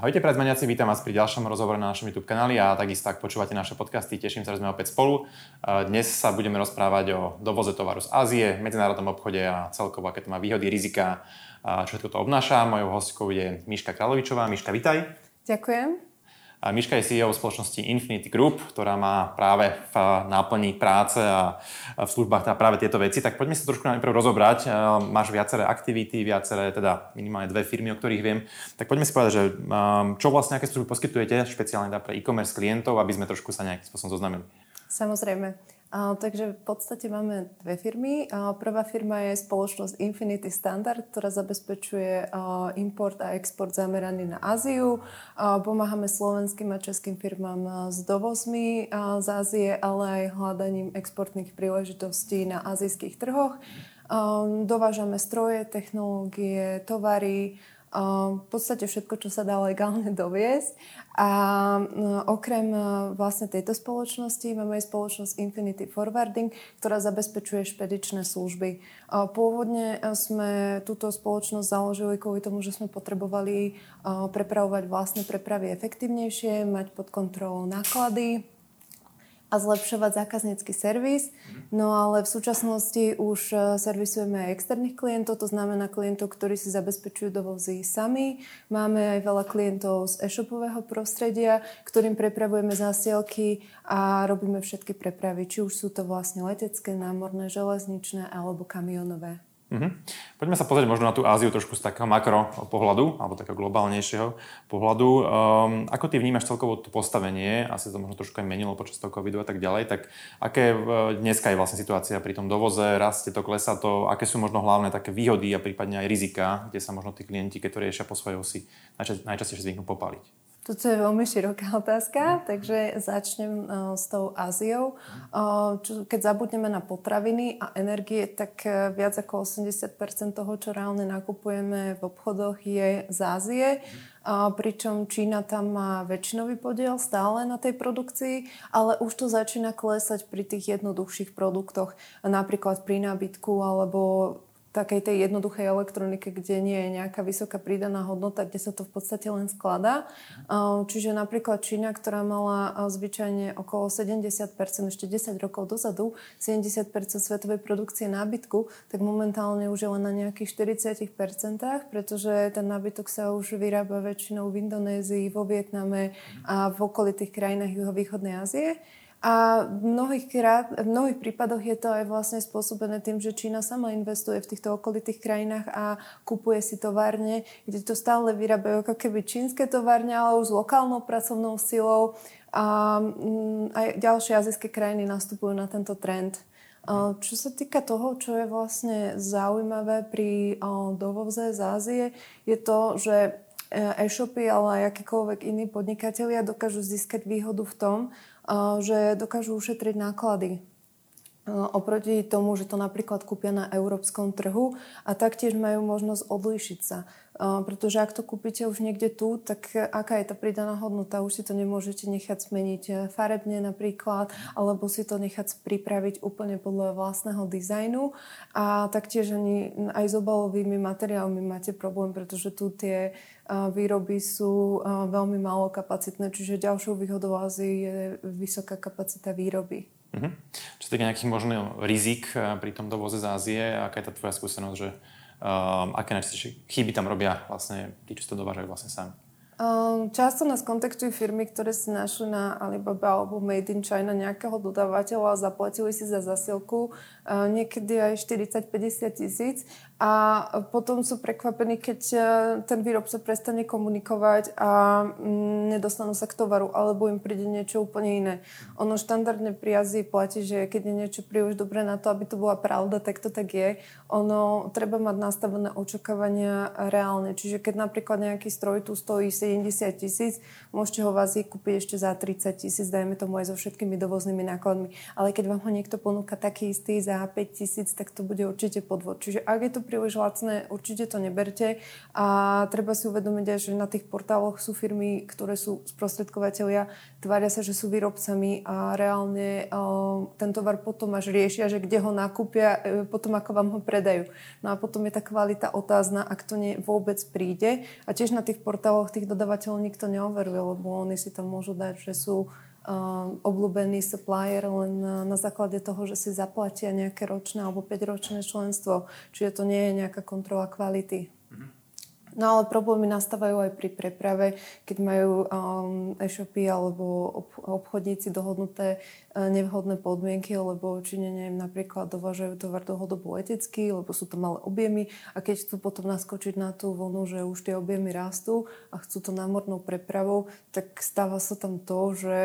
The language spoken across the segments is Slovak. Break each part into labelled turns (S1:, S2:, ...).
S1: Ahojte predzmeniaci, vítam vás pri ďalšom rozhovore na našom YouTube kanáli a takisto ak počúvate naše podcasty, teším sa, že sme opäť spolu. Dnes sa budeme rozprávať o dovoze tovaru z Ázie, medzinárodnom obchode a celkovo aké to má výhody, rizika, čo všetko to obnáša. Mojou hostkou je Miška Kralovičová. Miška, vitaj.
S2: Ďakujem.
S1: Miška je CEO spoločnosti Infinity Group, ktorá má práve v náplní práce a v službách teda práve tieto veci. Tak poďme sa trošku najprv rozobrať. Máš viaceré aktivity, viaceré, teda minimálne dve firmy, o ktorých viem. Tak poďme si povedať, že čo vlastne, aké služby poskytujete, špeciálne teda pre e-commerce klientov, aby sme trošku sa nejakým spôsobom zoznamili.
S2: Samozrejme. A, takže v podstate máme dve firmy. A, prvá firma je spoločnosť Infinity Standard, ktorá zabezpečuje a, import a export zameraný na Áziu. A, pomáhame slovenským a českým firmám s dovozmi a, z Ázie, ale aj hľadaním exportných príležitostí na azijských trhoch. Dovážame stroje, technológie, tovary, v podstate všetko, čo sa dá legálne doviesť. A okrem vlastne tejto spoločnosti máme aj spoločnosť Infinity Forwarding, ktorá zabezpečuje špedičné služby. Pôvodne sme túto spoločnosť založili kvôli tomu, že sme potrebovali prepravovať vlastne prepravy efektívnejšie, mať pod kontrolou náklady, a zlepšovať zákaznícky servis. No ale v súčasnosti už e, servisujeme aj externých klientov, to znamená klientov, ktorí si zabezpečujú dovozy sami. Máme aj veľa klientov z e-shopového prostredia, ktorým prepravujeme zásielky a robíme všetky prepravy, či už sú to vlastne letecké, námorné, železničné alebo kamionové.
S1: Mm-hmm. Poďme sa pozrieť možno na tú Áziu trošku z takého makro pohľadu, alebo takého globálnejšieho pohľadu. Um, ako ty vnímaš celkovo to postavenie, asi to možno trošku aj menilo počas toho covidu a tak ďalej, tak aké dneska je vlastne situácia pri tom dovoze, rastie to, klesá to, aké sú možno hlavné také výhody a prípadne aj rizika, kde sa možno tí klienti, keď to riešia po svojej osi, najčastejšie zvyknú popaliť?
S2: Toto je veľmi široká otázka, takže začnem uh, s tou Áziou. Čo, keď zabudneme na potraviny a energie, tak uh, viac ako 80% toho, čo reálne nakupujeme v obchodoch, je z Ázie. Uh, pričom Čína tam má väčšinový podiel stále na tej produkcii, ale už to začína klesať pri tých jednoduchších produktoch, napríklad pri nábytku alebo takej tej jednoduchej elektronike, kde nie je nejaká vysoká prídaná hodnota, kde sa to v podstate len skladá. Čiže napríklad Čína, ktorá mala zvyčajne okolo 70%, ešte 10 rokov dozadu, 70% svetovej produkcie nábytku, tak momentálne už je len na nejakých 40%, pretože ten nábytok sa už vyrába väčšinou v Indonézii, vo Vietname a v okolitých krajinách juhovýchodnej Ázie. A v mnohých, krát, v mnohých prípadoch je to aj vlastne spôsobené tým, že Čína sama investuje v týchto okolitých krajinách a kupuje si továrne, kde to stále vyrábajú ako keby čínske továrne, ale už s lokálnou pracovnou silou. A mm, aj ďalšie azijské krajiny nastupujú na tento trend. Čo sa týka toho, čo je vlastne zaujímavé pri dovoze z Ázie, je to, že e-shopy, ale aj akýkoľvek iní podnikatelia dokážu získať výhodu v tom, že dokážu ušetriť náklady oproti tomu, že to napríklad kúpia na európskom trhu a taktiež majú možnosť odlíšiť sa. Pretože ak to kúpite už niekde tu, tak aká je tá pridaná hodnota? Už si to nemôžete nechať zmeniť farebne napríklad, alebo si to nechať pripraviť úplne podľa vlastného dizajnu. A taktiež ani aj s obalovými materiálmi máte problém, pretože tu tie výroby sú veľmi málo kapacitné, čiže ďalšou výhodou Ázii je vysoká kapacita výroby.
S1: Uh-huh. Čo sa týka nejakých možných rizik pri tom dovoze z Ázie, aká je tá tvoja skúsenosť, že um, aké najčastejšie chyby tam robia vlastne tí, čo to dovážajú vlastne sami?
S2: Um, často nás kontaktujú firmy, ktoré si našli na Alibaba alebo Made in China nejakého dodávateľa zaplatili si za zasilku niekedy aj 40-50 tisíc a potom sú prekvapení, keď uh, ten výrobca prestane komunikovať a um, nedostanú sa k tovaru alebo im príde niečo úplne iné. Ono štandardne pri Azii platí, že keď je niečo príliš dobré na to, aby to bola pravda, tak to tak je. Ono treba mať nastavené očakávania reálne. Čiže keď napríklad nejaký stroj tu stojí 70 tisíc, môžete ho v Ázii kúpiť ešte za 30 tisíc, dajme tomu aj so všetkými dovoznými nákladmi. Ale keď vám ho niekto ponúka taký istý za 5 tisíc, tak to bude určite podvod. Čiže ak je to príliš lacné, určite to neberte. A treba si uvedomiť aj, že na tých portáloch sú firmy, ktoré sú sprostredkovateľia, tvária sa, že sú výrobcami a reálne uh, ten tovar potom až riešia, že kde ho nakúpia, uh, potom ako vám ho predajú. No a potom je tá kvalita otázna, ak to nie vôbec príde. A tiež na tých portáloch tých dodavateľov nikto neoveruje, lebo oni si tam môžu dať, že sú obľúbený supplier len na, na základe toho, že si zaplatia nejaké ročné alebo 5-ročné členstvo. Čiže to nie je nejaká kontrola kvality. No ale problémy nastávajú aj pri preprave, keď majú um, e-shopy alebo ob- obchodníci dohodnuté uh, nevhodné podmienky, lebo Číňania im napríklad dovážajú tovar dlhodobo letecky, lebo sú to malé objemy a keď chcú potom naskočiť na tú vlnu, že už tie objemy rastú a chcú to námornou prepravou, tak stáva sa tam to, že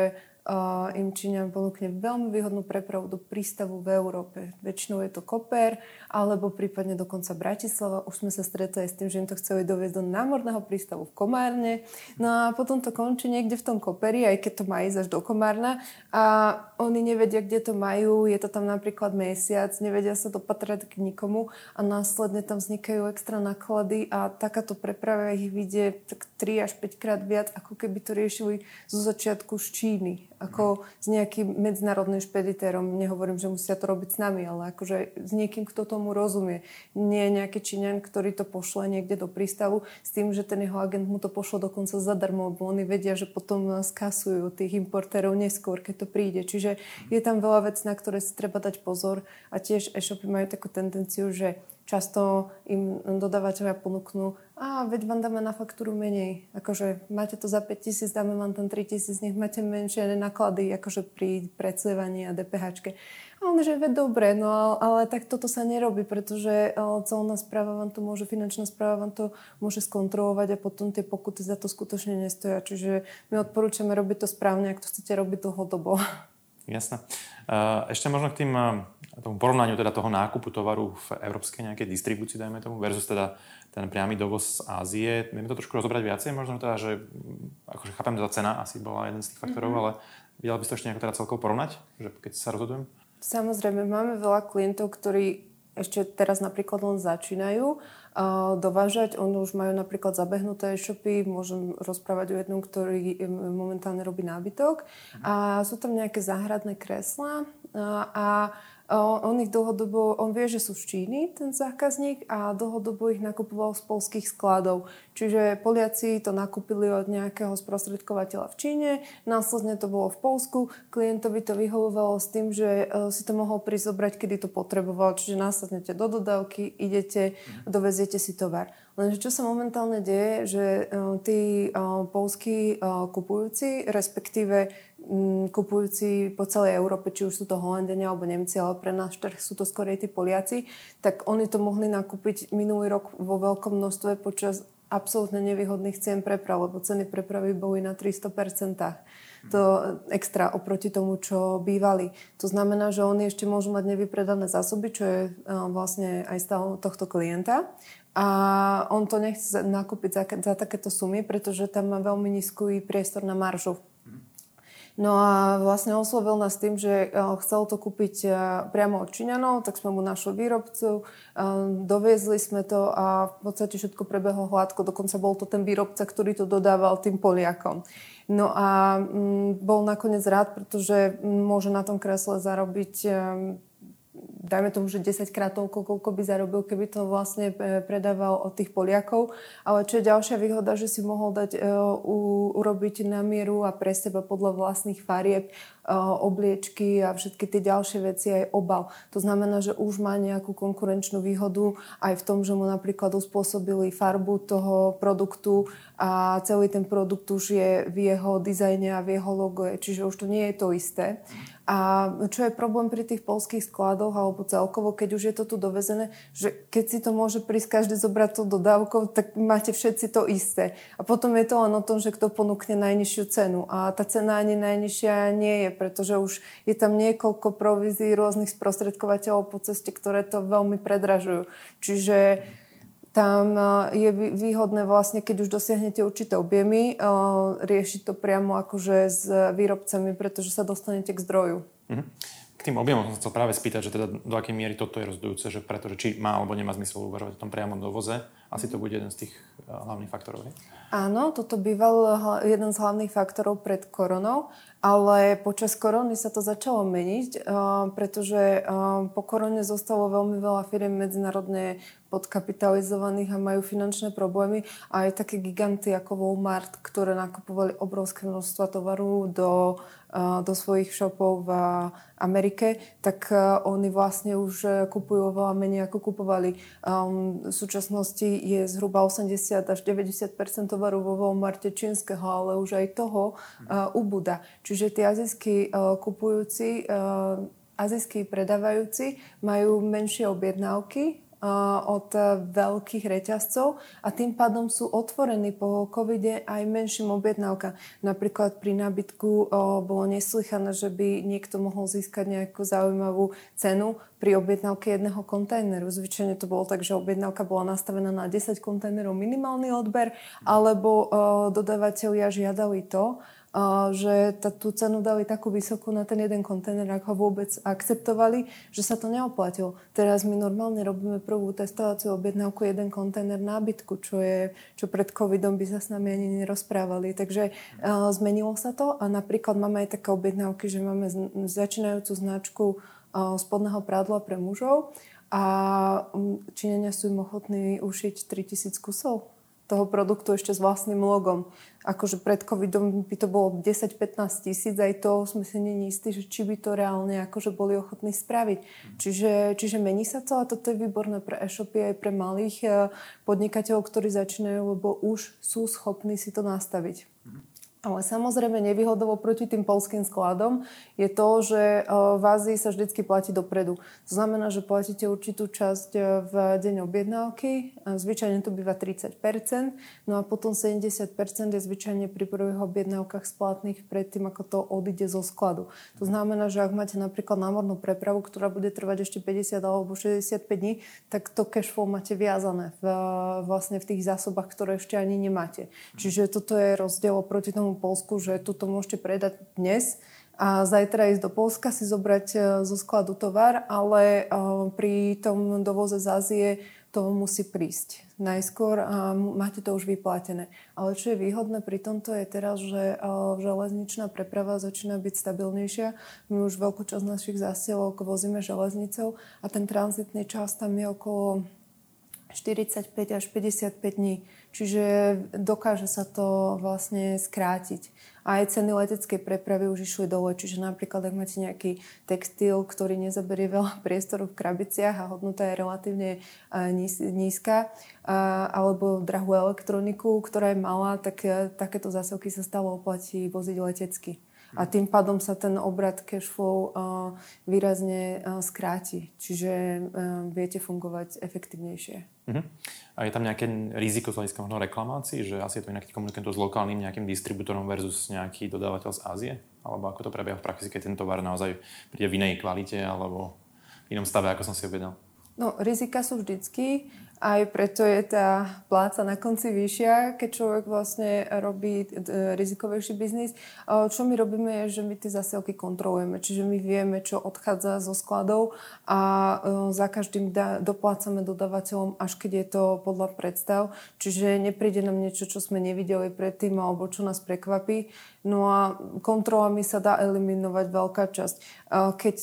S2: im Číňan ponúkne veľmi výhodnú prepravu do prístavu v Európe. Väčšinou je to Koper, alebo prípadne dokonca Bratislava. Už sme sa stretli aj s tým, že im to chceli doviezť do námorného prístavu v Komárne. No a potom to končí niekde v tom Koperi, aj keď to má až do Komárna. A oni nevedia, kde to majú, je to tam napríklad mesiac, nevedia sa dopatrať k nikomu a následne tam vznikajú extra náklady a takáto preprava ich vidie tak 3 až 5 krát viac, ako keby to riešili zo začiatku z Číny ako s nejakým medzinárodným špeditérom. Nehovorím, že musia to robiť s nami, ale akože s niekým, kto tomu rozumie. Nie nejaký Číňan, ktorý to pošle niekde do prístavu s tým, že ten jeho agent mu to pošle dokonca zadarmo, lebo oni vedia, že potom skasujú tých importérov neskôr, keď to príde. Čiže je tam veľa vecí, na ktoré si treba dať pozor a tiež e-shopy majú takú tendenciu, že často im dodávateľia ponúknú, a veď vám dáme na faktúru menej. Akože máte to za 5 tisíc, dáme vám tam 3 tisíc, nech máte menšie náklady akože pri predsievaní a DPH. A on že veď dobre, no ale tak toto sa nerobí, pretože celná správa vám to môže, finančná správa vám to môže skontrolovať a potom tie pokuty za to skutočne nestoja. Čiže my odporúčame robiť to správne, ak to chcete robiť dlhodobo.
S1: Jasné. Ešte možno k tým tomu porovnaniu teda toho nákupu tovaru v európskej nejakej distribúcii, dajme tomu, versus teda ten priamy dovoz z Ázie. Vieme to trošku rozobrať viacej, možno teda, že mm, akože chápem, že tá cena asi bola jeden z tých faktorov, mm-hmm. ale vedela by si to ešte nejako teda celkovo porovnať, že keď sa rozhodujem?
S2: Samozrejme, máme veľa klientov, ktorí ešte teraz napríklad len začínajú dovážať. Oni už majú napríklad zabehnuté e-shopy, môžem rozprávať o jednom, ktorý momentálne robí nábytok. A sú tam nejaké záhradné kresla uh, a on ich dlhodobo, on vie, že sú z Číny, ten zákazník, a dlhodobo ich nakupoval z polských skladov. Čiže Poliaci to nakúpili od nejakého sprostredkovateľa v Číne, následne to bolo v Polsku, klientovi to vyhovovalo s tým, že e, si to mohol prizobrať, kedy to potreboval, čiže následnete do dodávky, idete, doveziete si tovar. Lenže čo sa momentálne deje, že e, tí e, polskí kupujúci, respektíve kupujúci po celej Európe, či už sú to Holandenia alebo Nemci, ale pre náš trh sú to skorej tí Poliaci, tak oni to mohli nakúpiť minulý rok vo veľkom množstve počas absolútne nevýhodných cien preprav, lebo ceny prepravy boli na 300%. To extra oproti tomu, čo bývali. To znamená, že oni ešte môžu mať nevypredané zásoby, čo je vlastne aj stav tohto klienta. A on to nechce nakúpiť za, za takéto sumy, pretože tam má veľmi nízky priestor na maržu No a vlastne oslovil nás tým, že eh, chcel to kúpiť eh, priamo od Číňanov, tak sme mu našli výrobcu, eh, doviezli sme to a v podstate všetko prebehlo hladko, dokonca bol to ten výrobca, ktorý to dodával tým Poliakom. No a mm, bol nakoniec rád, pretože mm, môže na tom kresle zarobiť dajme tomu, že 10 krát toľko, koľko by zarobil, keby to vlastne e, predával od tých Poliakov. Ale čo je ďalšia výhoda, že si mohol dať, u, urobiť na mieru a pre seba podľa vlastných farieb uh, obliečky a všetky tie ďalšie veci aj obal. To znamená, že už má nejakú konkurenčnú výhodu aj v tom, že mu napríklad uspôsobili farbu toho produktu a celý ten produkt už je v jeho dizajne a v jeho logo, čiže už to nie je to isté. A čo je problém pri tých polských skladoch alebo celkovo, keď už je to tu dovezené, že keď si to môže prísť každý zobrať to dodávkou, tak máte všetci to isté. A potom je to len o tom, že kto ponúkne najnižšiu cenu. A tá cena ani najnižšia nie je, pretože už je tam niekoľko provízií rôznych sprostredkovateľov po ceste, ktoré to veľmi predražujú. Čiže tam je výhodné vlastne, keď už dosiahnete určité objemy, riešiť to priamo akože s výrobcami, pretože sa dostanete k zdroju.
S1: Mm-hmm. K tým objemom som chcel práve spýtať, že teda do akej miery toto je rozhodujúce, že pretože či má alebo nemá zmysel uvažovať o tom priamom dovoze, asi to bude jeden z tých eh, hlavných faktorov. Je?
S2: Áno, toto býval jeden z hlavných faktorov pred koronou, ale počas korony sa to začalo meniť, pretože po korone zostalo veľmi veľa firiem medzinárodne podkapitalizovaných a majú finančné problémy a aj také giganty ako Walmart, ktoré nakupovali obrovské množstva tovaru do do svojich shopov v Amerike, tak oni vlastne už kupujú oveľa menej ako kupovali. V súčasnosti je zhruba 80 až 90 tovaru vo Walmarte čínskeho, ale už aj toho ubúda. Čiže tí azijskí kupujúci azijskí predávajúci majú menšie objednávky od veľkých reťazcov a tým pádom sú otvorení po covide aj menším objednávkam. Napríklad pri nábytku bolo neslychané, že by niekto mohol získať nejakú zaujímavú cenu pri objednávke jedného kontajneru. Zvyčajne to bolo tak, že objednávka bola nastavená na 10 kontajnerov minimálny odber, alebo dodávateľia žiadali to, že tá, tú cenu dali takú vysokú na ten jeden kontajner, ak ho vôbec akceptovali, že sa to neoplatilo. Teraz my normálne robíme prvú testovaciu objednávku jeden kontajner nábytku, čo, je, čo pred covidom by sa s nami ani nerozprávali. Takže uh, zmenilo sa to a napríklad máme aj také objednávky, že máme začínajúcu značku uh, spodného prádla pre mužov a Číňania sú im ochotní ušiť 3000 kusov toho produktu ešte s vlastným logom. Akože pred covidom by to bolo 10-15 tisíc, aj to sme si není istí, že či by to reálne akože boli ochotní spraviť. Čiže, čiže mení sa to a toto je výborné pre e-shopy aj pre malých eh, podnikateľov, ktorí začínajú, lebo už sú schopní si to nastaviť. Ale samozrejme nevýhodou proti tým polským skladom je to, že e, v Ázii sa vždy platí dopredu. To znamená, že platíte určitú časť e, v deň objednávky, zvyčajne to býva 30%, no a potom 70% je zvyčajne pri prvých objednávkach splatných predtým, ako to odíde zo skladu. To znamená, že ak máte napríklad námornú prepravu, ktorá bude trvať ešte 50 alebo 65 dní, tak to cash flow máte viazané v, vlastne v tých zásobách, ktoré ešte ani nemáte. Čiže toto je rozdiel proti tomu Polsku, že tuto môžete predať dnes a zajtra ísť do Polska si zobrať e, zo skladu tovar, ale e, pri tom dovoze z Ázie to musí prísť najskôr a máte to už vyplatené. Ale čo je výhodné pri tomto je teraz, že e, železničná preprava začína byť stabilnejšia. My už veľkú časť našich zásielok vozíme železnicou a ten tranzitný čas tam je okolo 45 až 55 dní. Čiže dokáže sa to vlastne skrátiť. Aj ceny leteckej prepravy už išli dole. Čiže napríklad, ak máte nejaký textil, ktorý nezaberie veľa priestoru v krabiciach a hodnota je relatívne nízka, alebo drahú elektroniku, ktorá je malá, tak e, takéto zásilky sa stále oplatí voziť letecky a tým pádom sa ten obrad cash flow výrazne skráti. Čiže viete fungovať efektívnejšie. Uh-huh.
S1: A je tam nejaké riziko z hľadiska možno reklamácií, že asi je to inak komunikujeme to s lokálnym nejakým distribútorom versus nejaký dodávateľ z Ázie? Alebo ako to prebieha v praxi, keď ten tovar naozaj príde v inej kvalite alebo v inom stave, ako som si objednal?
S2: No, rizika sú vždycky. Aj preto je tá pláca na konci vyššia, keď človek vlastne robí e, rizikovejší biznis. Čo my robíme je, že my tie zasielky kontrolujeme. Čiže my vieme, čo odchádza zo skladov a e, za každým doplácame dodávateľom, až keď je to podľa predstav. Čiže nepríde nám niečo, čo sme nevideli predtým alebo čo nás prekvapí. No a kontrolami sa dá eliminovať veľká časť. Keď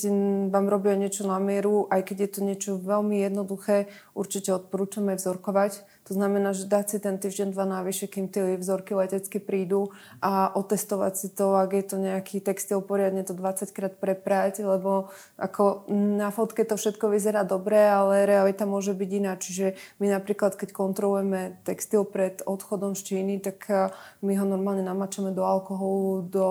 S2: vám robia niečo na mieru, aj keď je to niečo veľmi jednoduché, určite odporúčame vzorkovať to znamená, že dať si ten týždeň, dva návyššie, kým tie vzorky letecky prídu a otestovať si to, ak je to nejaký textil, poriadne to 20 krát preprať, lebo ako na fotke to všetko vyzerá dobre, ale realita môže byť iná. Čiže my napríklad, keď kontrolujeme textil pred odchodom z Číny, tak my ho normálne namačame do alkoholu, do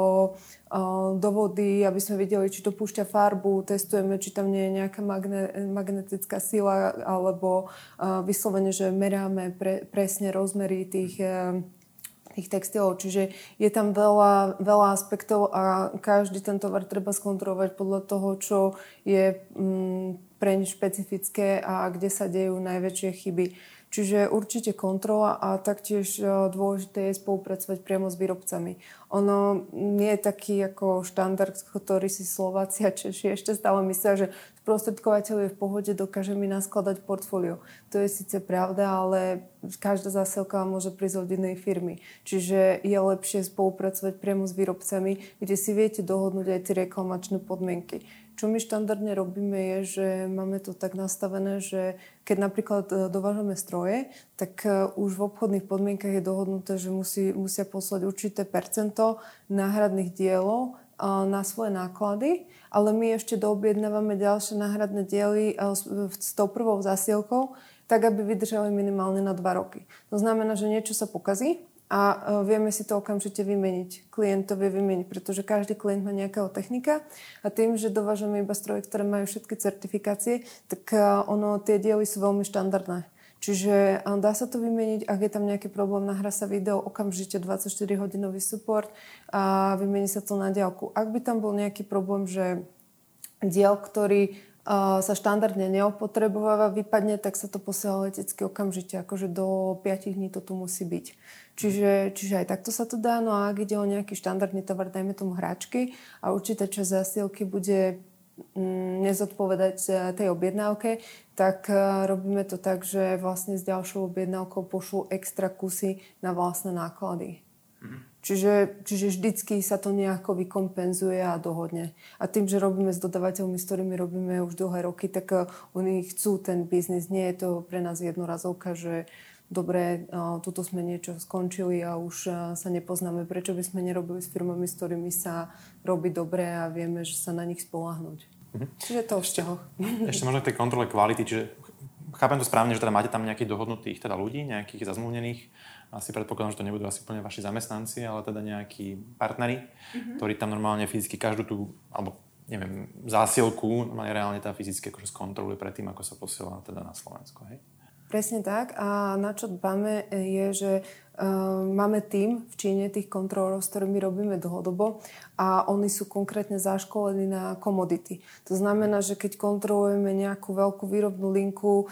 S2: do vody, aby sme videli, či to púšťa farbu, testujeme, či tam nie je nejaká magne, magnetická sila, alebo vyslovene, že meráme pre, presne rozmery tých tých textilov. Čiže je tam veľa, veľa aspektov a každý ten tovar treba skontrolovať podľa toho, čo je mm, preň špecifické a kde sa dejú najväčšie chyby. Čiže určite kontrola a taktiež dôležité je spolupracovať priamo s výrobcami. Ono nie je taký ako štandard, ktorý si Slovácia Češi ešte stále myslia, že sprostredkovateľ je v pohode, dokáže mi naskladať portfólio. To je síce pravda, ale každá zásielka môže prísť od inej firmy. Čiže je lepšie spolupracovať priamo s výrobcami, kde si viete dohodnúť aj tie reklamačné podmienky. Čo my štandardne robíme je, že máme to tak nastavené, že keď napríklad e, dovážame stroje, tak e, už v obchodných podmienkach je dohodnuté, že musí, musia poslať určité percento náhradných dielov e, na svoje náklady, ale my ešte doobjednávame ďalšie náhradné diely s tou prvou zasielkou, tak aby vydržali minimálne na dva roky. To znamená, že niečo sa pokazí, a e, vieme si to okamžite vymeniť. Klient to vie vymeniť, pretože každý klient má nejakého technika a tým, že dovážame iba stroje, ktoré majú všetky certifikácie, tak e, ono, tie diely sú veľmi štandardné. Čiže e, dá sa to vymeniť, ak je tam nejaký problém, nahrá sa video, okamžite 24-hodinový support a vymení sa to na diálku. Ak by tam bol nejaký problém, že diel, ktorý sa štandardne neopotrebováva, vypadne, tak sa to posiela letecky okamžite, akože do 5 dní to tu musí byť. Čiže, čiže aj takto sa to dá, no a ak ide o nejaký štandardný tovar, dajme tomu hráčky a určitá časť zásielky bude mm, nezodpovedať e, tej objednávke, tak e, robíme to tak, že vlastne s ďalšou objednávkou pošlú extra kusy na vlastné náklady. Mm-hmm. Čiže, čiže vždycky sa to nejako vykompenzuje a dohodne. A tým, že robíme s dodavateľmi, s ktorými robíme už dlhé roky, tak uh, oni chcú ten biznis. Nie je to pre nás jednorazovka, že dobre, uh, tuto sme niečo skončili a už uh, sa nepoznáme. Prečo by sme nerobili s firmami, s ktorými sa robí dobre a vieme, že sa na nich spolahnuť. Mhm. Čiže to o vzťahoch.
S1: Ešte možno k tej kontrole kvality, čiže chápem to správne, že teda máte tam nejakých dohodnutých teda ľudí, nejakých zazmluvnených asi predpokladám, že to nebudú asi úplne vaši zamestnanci, ale teda nejakí partneri, mm-hmm. ktorí tam normálne fyzicky každú tú, alebo neviem, zásielku, normálne reálne tá fyzicky akože skontroluje predtým, ako sa posiela teda na Slovensko, hej?
S2: Presne tak. A na čo dbáme je, že uh, máme tým v Číne tých kontrolorov, s ktorými robíme dlhodobo a oni sú konkrétne zaškolení na komodity. To znamená, že keď kontrolujeme nejakú veľkú výrobnú linku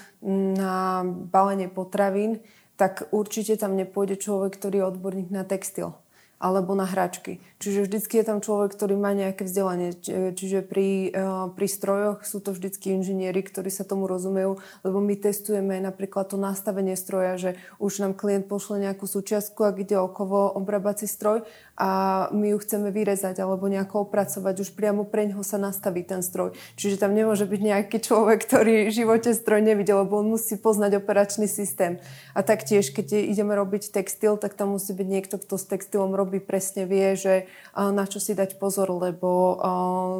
S2: na balenie potravín, tak určite tam nepôjde človek, ktorý je odborník na textil alebo na hračky. Čiže vždycky je tam človek, ktorý má nejaké vzdelanie. Čiže pri, eh, pri strojoch sú to vždycky inžinieri, ktorí sa tomu rozumejú, lebo my testujeme napríklad to nastavenie stroja, že už nám klient pošle nejakú súčiastku, ak ide o kovo obrábací stroj a my ju chceme vyrezať alebo nejako opracovať, už priamo pre ňoho sa nastaví ten stroj. Čiže tam nemôže byť nejaký človek, ktorý v živote stroj nevidel, lebo on musí poznať operačný systém. A taktiež, keď ideme robiť textil, tak tam musí byť niekto, kto s textilom robí robí, presne vie, že na čo si dať pozor, lebo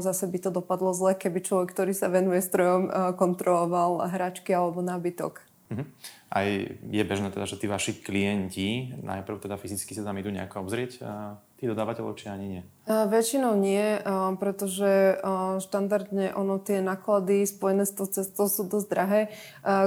S2: zase by to dopadlo zle, keby človek, ktorý sa venuje strojom, kontroloval hračky alebo nábytok.
S1: Uh-huh. Aj je bežné teda, že tí vaši klienti najprv teda fyzicky sa tam idú nejako obzrieť tí dodávateľov, či ani nie?
S2: väčšinou nie, pretože štandardne ono tie náklady spojené s tou cestou sú dosť drahé.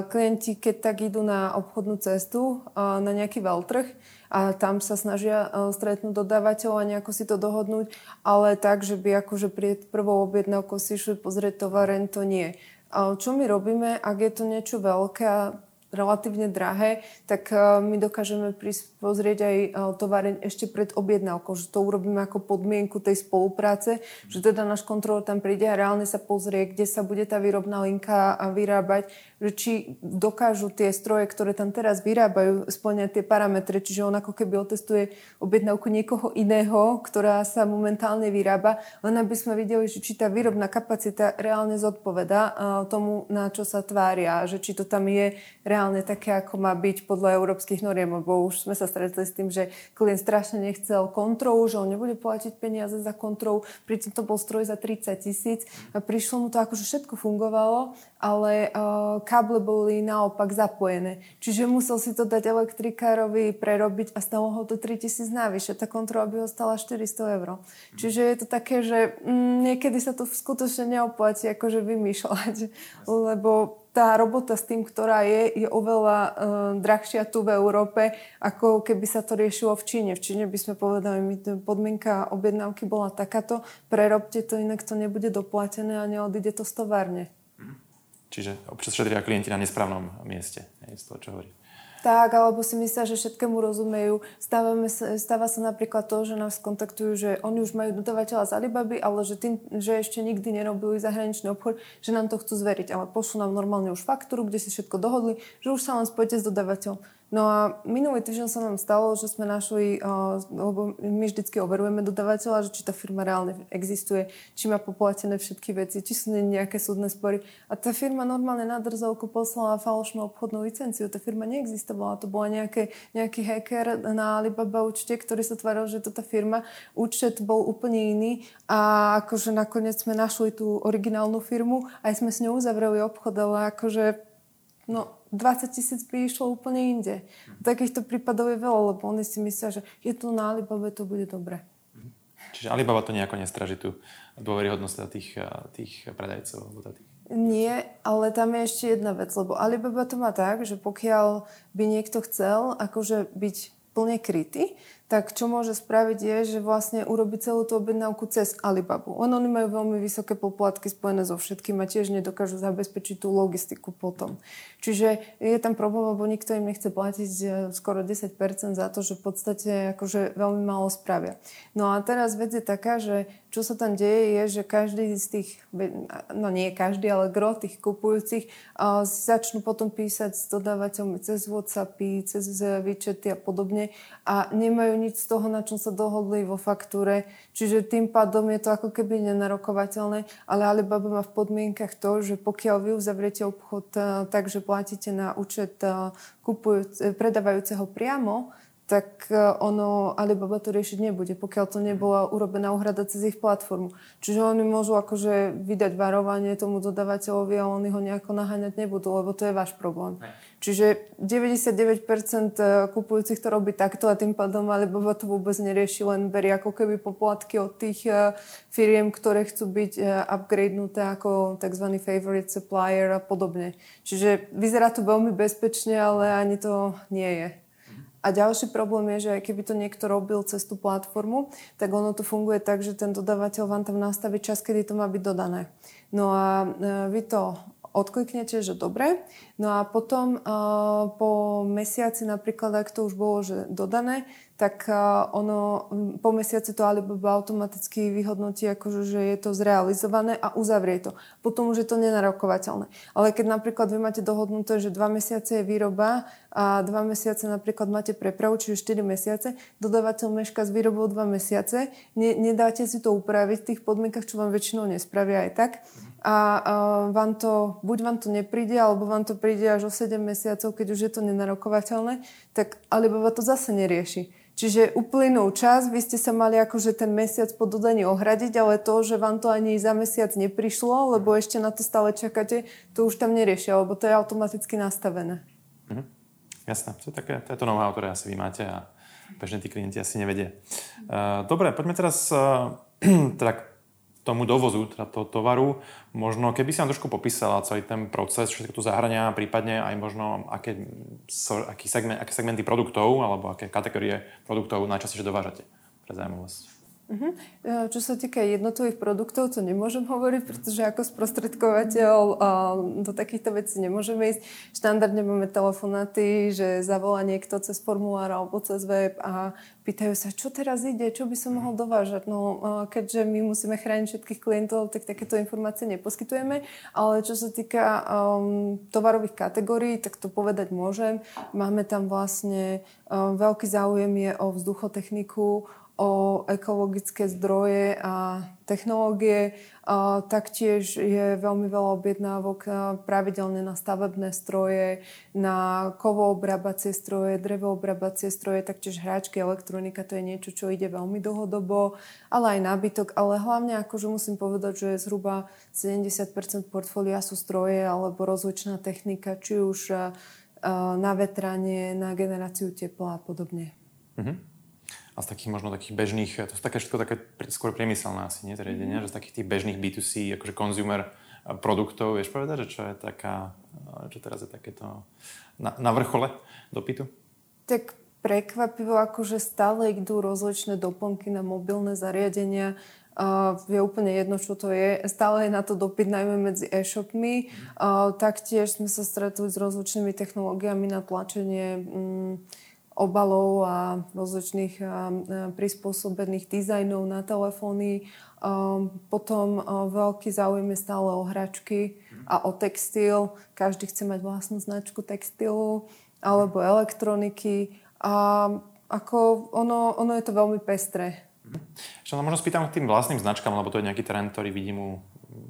S2: klienti, keď tak idú na obchodnú cestu, na nejaký veľtrh, a tam sa snažia stretnúť dodávateľov a nejako si to dohodnúť, ale tak, že by akože pri prvou objednávkou si išli pozrieť tovareň, to nie. Čo my robíme, ak je to niečo veľké a relatívne drahé, tak eh, my dokážeme prísť pozrieť aj eh, továreň ešte pred objednávkou, že to urobíme ako podmienku tej spolupráce, že teda náš kontrolor tam príde a reálne sa pozrie, kde sa bude tá výrobná linka vyrábať, že či dokážu tie stroje, ktoré tam teraz vyrábajú, splňať tie parametre, čiže on ako keby otestuje objednávku niekoho iného, ktorá sa momentálne vyrába, len aby sme videli, že či tá výrobná kapacita reálne zodpoveda eh, tomu, na čo sa tvária, že či to tam je reálne reálne také, ako má byť podľa európskych noriem, lebo už sme sa stretli s tým, že klient strašne nechcel kontrolu, že on nebude platiť peniaze za kontrolu, pritom to bol stroj za 30 tisíc a prišlo mu to ako, že všetko fungovalo, ale uh, káble boli naopak zapojené. Čiže musel si to dať elektrikárovi prerobiť a stalo ho to 3000 návyše. Tá kontrola by ho stala 400 eur. Čiže je to také, že mm, niekedy sa to skutočne neoplatí akože vymýšľať, lebo tá robota s tým, ktorá je, je oveľa uh, drahšia tu v Európe, ako keby sa to riešilo v Číne. V Číne by sme povedali, my podmienka objednávky bola takáto, prerobte to, inak to nebude doplatené a neodíde to z továrne.
S1: Čiže občas šetria klienti na nesprávnom mieste, je z toho, čo hovorí.
S2: Tak, alebo si myslia, že všetkému rozumejú. Stávame sa, stáva sa napríklad to, že nás kontaktujú, že oni už majú dodavateľa z Alibaby, ale že, tým, že ešte nikdy nerobili zahraničný obchod, že nám to chcú zveriť. Ale pošlú nám normálne už faktúru, kde si všetko dohodli, že už sa len spojite s dodavateľom. No a minulý týždeň sa nám stalo, že sme našli, lebo my vždycky overujeme dodavateľa, že či tá firma reálne existuje, či má poplatené všetky veci, či sú nejaké súdne spory. A tá firma normálne na drzovku poslala falošnú obchodnú licenciu. Tá firma neexistovala, to bola nejaké, nejaký hacker na Alibaba účte, ktorý sa tváril, že to tá firma. Účet bol úplne iný a akože nakoniec sme našli tú originálnu firmu aj sme s ňou uzavreli obchod, ale akože no 20 tisíc by išlo úplne inde. Takýchto prípadov je veľa, lebo oni si myslia, že je to na Alibabe, to bude dobre.
S1: Čiže Alibaba to nejako nestraží tú dôveryhodnosť tých, tých predajcov? Tých...
S2: Nie, ale tam je ešte jedna vec, lebo Alibaba to má tak, že pokiaľ by niekto chcel akože byť plne krytý, tak čo môže spraviť je, že vlastne urobi celú tú objednávku cez Alibabu. Len oni majú veľmi vysoké poplatky spojené so všetkým a tiež nedokážu zabezpečiť tú logistiku potom. Čiže je tam problém, lebo nikto im nechce platiť e, skoro 10% za to, že v podstate akože veľmi málo spravia. No a teraz vec je taká, že čo sa tam deje je, že každý z tých, no nie každý, ale gro tých kupujúcich uh, začnú potom písať s dodávateľmi cez Whatsappy, cez výčety a podobne a nemajú nič z toho, na čom sa dohodli vo faktúre. Čiže tým pádom je to ako keby nenarokovateľné, ale Alibaba má v podmienkach to, že pokiaľ vy uzavriete obchod uh, tak, že platíte na účet uh, kupujúc, predávajúceho priamo, tak e, ono Alibaba to riešiť nebude, pokiaľ to nebola urobená úhrada cez ich platformu. Čiže oni môžu akože vydať varovanie tomu dodávateľovi a oni ho nejako naháňať nebudú, lebo to je váš problém. Čiže 99% e, kupujúcich to robí takto a tým pádom Alibaba to vôbec nerieši, len berie ako keby poplatky od tých e, firiem, ktoré chcú byť upgradenuté ako tzv. favorite supplier a podobne. Čiže vyzerá to veľmi bezpečne, ale ani to nie je. A ďalší problém je, že keby to niekto robil cez tú platformu, tak ono to funguje tak, že ten dodávateľ vám tam nastaví čas, kedy to má byť dodané. No a e, vy to odkliknete, že dobre. No a potom uh, po mesiaci napríklad, ak to už bolo že dodané, tak uh, ono po mesiaci to Alibaba automaticky vyhodnotí, akože, že je to zrealizované a uzavrie to. Potom už je to nenarokovateľné. Ale keď napríklad vy máte dohodnuté, že dva mesiace je výroba a dva mesiace napríklad máte prepravu, čiže 4 mesiace, dodávateľ meška s výrobou 2 mesiace, ne, nedáte si to upraviť v tých podmienkach, čo vám väčšinou nespravia aj tak a uh, vám to, buď vám to nepríde, alebo vám to príde až o 7 mesiacov, keď už je to nenarokovateľné, tak Alibaba to zase nerieši. Čiže uplynul čas, vy ste sa mali akože ten mesiac po dodaní ohradiť, ale to, že vám to ani za mesiac neprišlo, lebo ešte na to stále čakáte, to už tam neriešia, lebo to je automaticky nastavené.
S1: Mhm. Jasné, to je, také, to je to know-how, ktoré asi vy máte a bežne tí klienti asi nevedia. Uh, dobre, poďme teraz uh, teda tomu dovozu teda toho tovaru. Možno keby si nám trošku popísala celý ten proces, sa tu zahrania, prípadne aj možno aké, aký segment, aké segmenty produktov alebo aké kategórie produktov najčastejšie dovážate pre zaujímavosť.
S2: Uh-huh. Čo sa týka jednotových produktov, to nemôžem hovoriť, pretože ako sprostredkovateľ do takýchto vecí nemôžeme ísť. Štandardne máme telefonáty, že zavolá niekto cez formulár alebo cez web a pýtajú sa, čo teraz ide, čo by som mohol dovážať. No, keďže my musíme chrániť všetkých klientov, tak takéto informácie neposkytujeme, ale čo sa týka um, tovarových kategórií, tak to povedať môžem. Máme tam vlastne, um, veľký záujem je o vzduchotechniku, o ekologické zdroje a technológie. Taktiež je veľmi veľa objednávok pravidelne na stavebné stroje, na kovoobrábacie stroje, drevoobrábacie stroje, taktiež hráčky, elektronika, to je niečo, čo ide veľmi dlhodobo, ale aj nábytok, ale hlavne akože musím povedať, že zhruba 70% portfólia sú stroje alebo rozličná technika, či už na vetranie, na generáciu tepla a podobne. Mm-hmm
S1: a z takých možno takých bežných, to sú také všetko také skôr priemyselné asi, nie, zariadenia, mm-hmm. že z takých tých bežných B2C, akože consumer eh, produktov, vieš povedať, že čo je taká, eh, čo teraz je takéto na, na vrchole dopytu?
S2: Tak prekvapivo, akože stále idú rozličné doplnky na mobilné zariadenia. Uh, je úplne jedno, čo to je. Stále je na to dopyt, najmä medzi e-shopmi. Uh, taktiež sme sa stretli s rozličnými technológiami na tlačenie um, obalov a rozličných prispôsobených dizajnov na telefóny. Uh, potom uh, veľký záujem je stále o hračky a o textil. Každý chce mať vlastnú značku textilu alebo elektroniky. A ako ono, ono je to veľmi pestré.
S1: Ešte možno spýtam k tým vlastným značkám, lebo to je nejaký trend, ktorý vidím u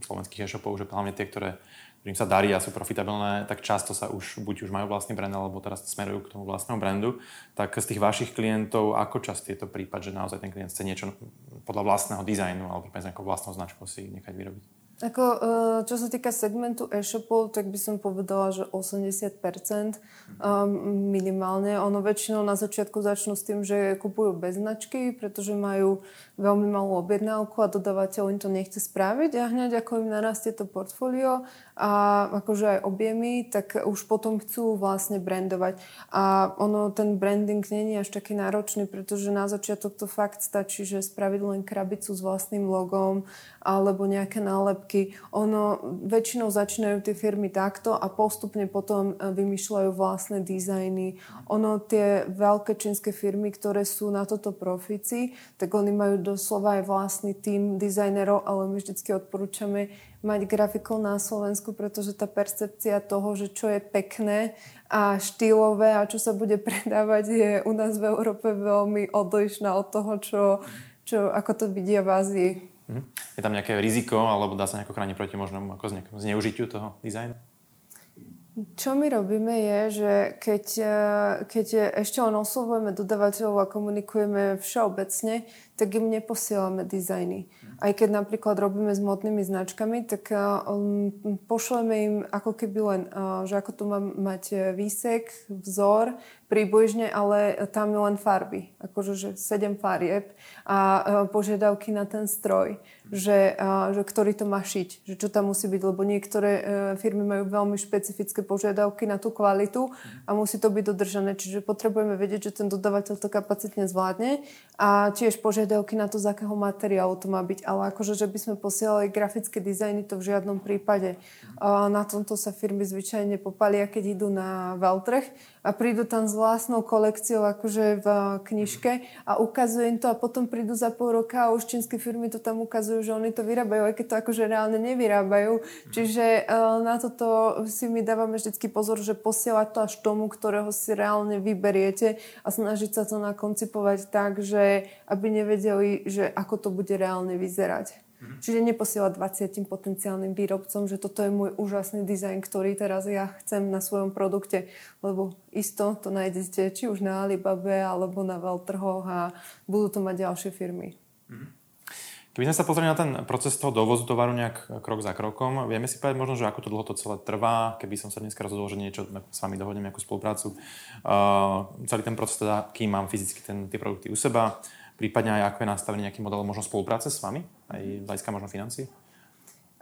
S1: slovenských e-shopov, že hlavne tie, ktoré ktorým sa darí a sú profitabilné, tak často sa už, buď už majú vlastný brand, alebo teraz smerujú k tomu vlastnému brandu. Tak z tých vašich klientov, ako častý je to prípad, že naozaj ten klient chce niečo podľa vlastného dizajnu alebo nejakou vlastnou značkou si nechať vyrobiť?
S2: Ako, e, čo sa týka segmentu e-shopov, tak by som povedala, že 80% um, minimálne. Ono väčšinou na začiatku začnú s tým, že kupujú bez značky, pretože majú veľmi malú objednávku a dodávateľ im to nechce spraviť a hneď ako im narastie to portfólio a akože aj objemy, tak už potom chcú vlastne brandovať. A ono, ten branding není až taký náročný, pretože na začiatok to fakt stačí, že spraviť len krabicu s vlastným logom alebo nejaké nálepky. Ono, väčšinou začínajú tie firmy takto a postupne potom e, vymýšľajú vlastné dizajny. Ono, tie veľké čínske firmy, ktoré sú na toto profici, tak oni majú doslova aj vlastný tým dizajnerov, ale my vždycky odporúčame mať grafikov na Slovensku, pretože tá percepcia toho, že čo je pekné a štýlové a čo sa bude predávať, je u nás v Európe veľmi odlišná od toho, čo, čo, ako to vidia v Ázii.
S1: Mhm. Je tam nejaké riziko, alebo dá sa nejako chrániť proti možnému ako zneužitiu toho dizajnu?
S2: Čo my robíme je, že keď, e, keď ešte len oslovujeme dodavateľov a komunikujeme všeobecne, tak im neposielame dizajny. Aj keď napríklad robíme s modnými značkami, tak um, pošleme im ako keby len, uh, že ako tu má mať výsek, vzor, približne, ale tam len farby. Akože že 7 farieb a požiadavky na ten stroj že, že ktorý to má šiť, že čo tam musí byť, lebo niektoré e, firmy majú veľmi špecifické požiadavky na tú kvalitu a musí to byť dodržané, čiže potrebujeme vedieť, že ten dodavateľ to kapacitne zvládne a tiež požiadavky na to, z akého materiálu to má byť, ale akože, že by sme posielali grafické dizajny, to v žiadnom prípade. Na tomto sa firmy zvyčajne popalia, keď idú na veľtrh a prídu tam s vlastnou kolekciou akože v knižke a ukazujú im to a potom prídu za pol roka a už čínske firmy to tam ukazujú, že oni to vyrábajú, aj keď to akože reálne nevyrábajú. Čiže uh, na toto si my dávame vždycky pozor, že posielať to až tomu, ktorého si reálne vyberiete a snažiť sa to nakoncipovať tak, že aby nevedeli, že ako to bude reálne vyzerať. Mm-hmm. Čiže neposielať 20 potenciálnym výrobcom, že toto je môj úžasný dizajn, ktorý teraz ja chcem na svojom produkte, lebo isto to nájdete či už na Alibabe alebo na veľtrhoch a budú to mať ďalšie firmy. Mm-hmm.
S1: Keby sme sa pozreli na ten proces toho dovozu tovaru nejak krok za krokom, vieme si povedať možno, že ako to dlho to celé trvá, keby som sa dneska rozhodol, že niečo s vami dohodnem, nejakú spoluprácu. Uh, celý ten proces teda, kým mám fyzicky ten, tie produkty u seba, prípadne aj ako je nastavený nejaký model možno spolupráce s vami, aj hľadiska možno financí?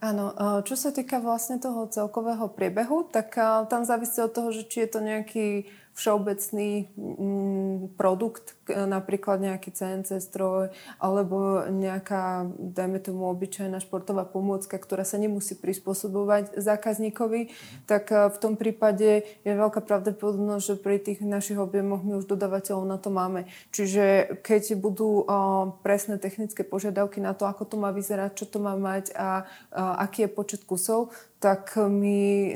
S2: Áno, e, čo sa týka vlastne toho celkového priebehu, tak tam závisí od toho, že či je to nejaký všeobecný mm, produkt, napríklad nejaký CNC stroj alebo nejaká, dajme tomu, obyčajná športová pomôcka, ktorá sa nemusí prispôsobovať zákazníkovi, tak eh, v tom prípade je veľká pravdepodobnosť, že pri tých našich objemoch my už dodávateľov na to máme. Čiže keď budú uh, presné technické požiadavky na to, ako to má vyzerať, čo to má mať a uh, aký je počet kusov, tak my,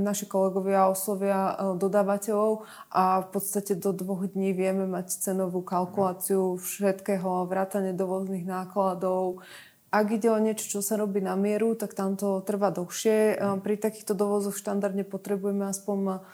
S2: naši kolegovia oslovia e, dodávateľov a v podstate do dvoch dní vieme mať cenovú kalkuláciu všetkého, vrátane dovozných nákladov. Ak ide o niečo, čo sa robí na mieru, tak tam to trvá dlhšie. E, pri takýchto dovozoch štandardne potrebujeme aspoň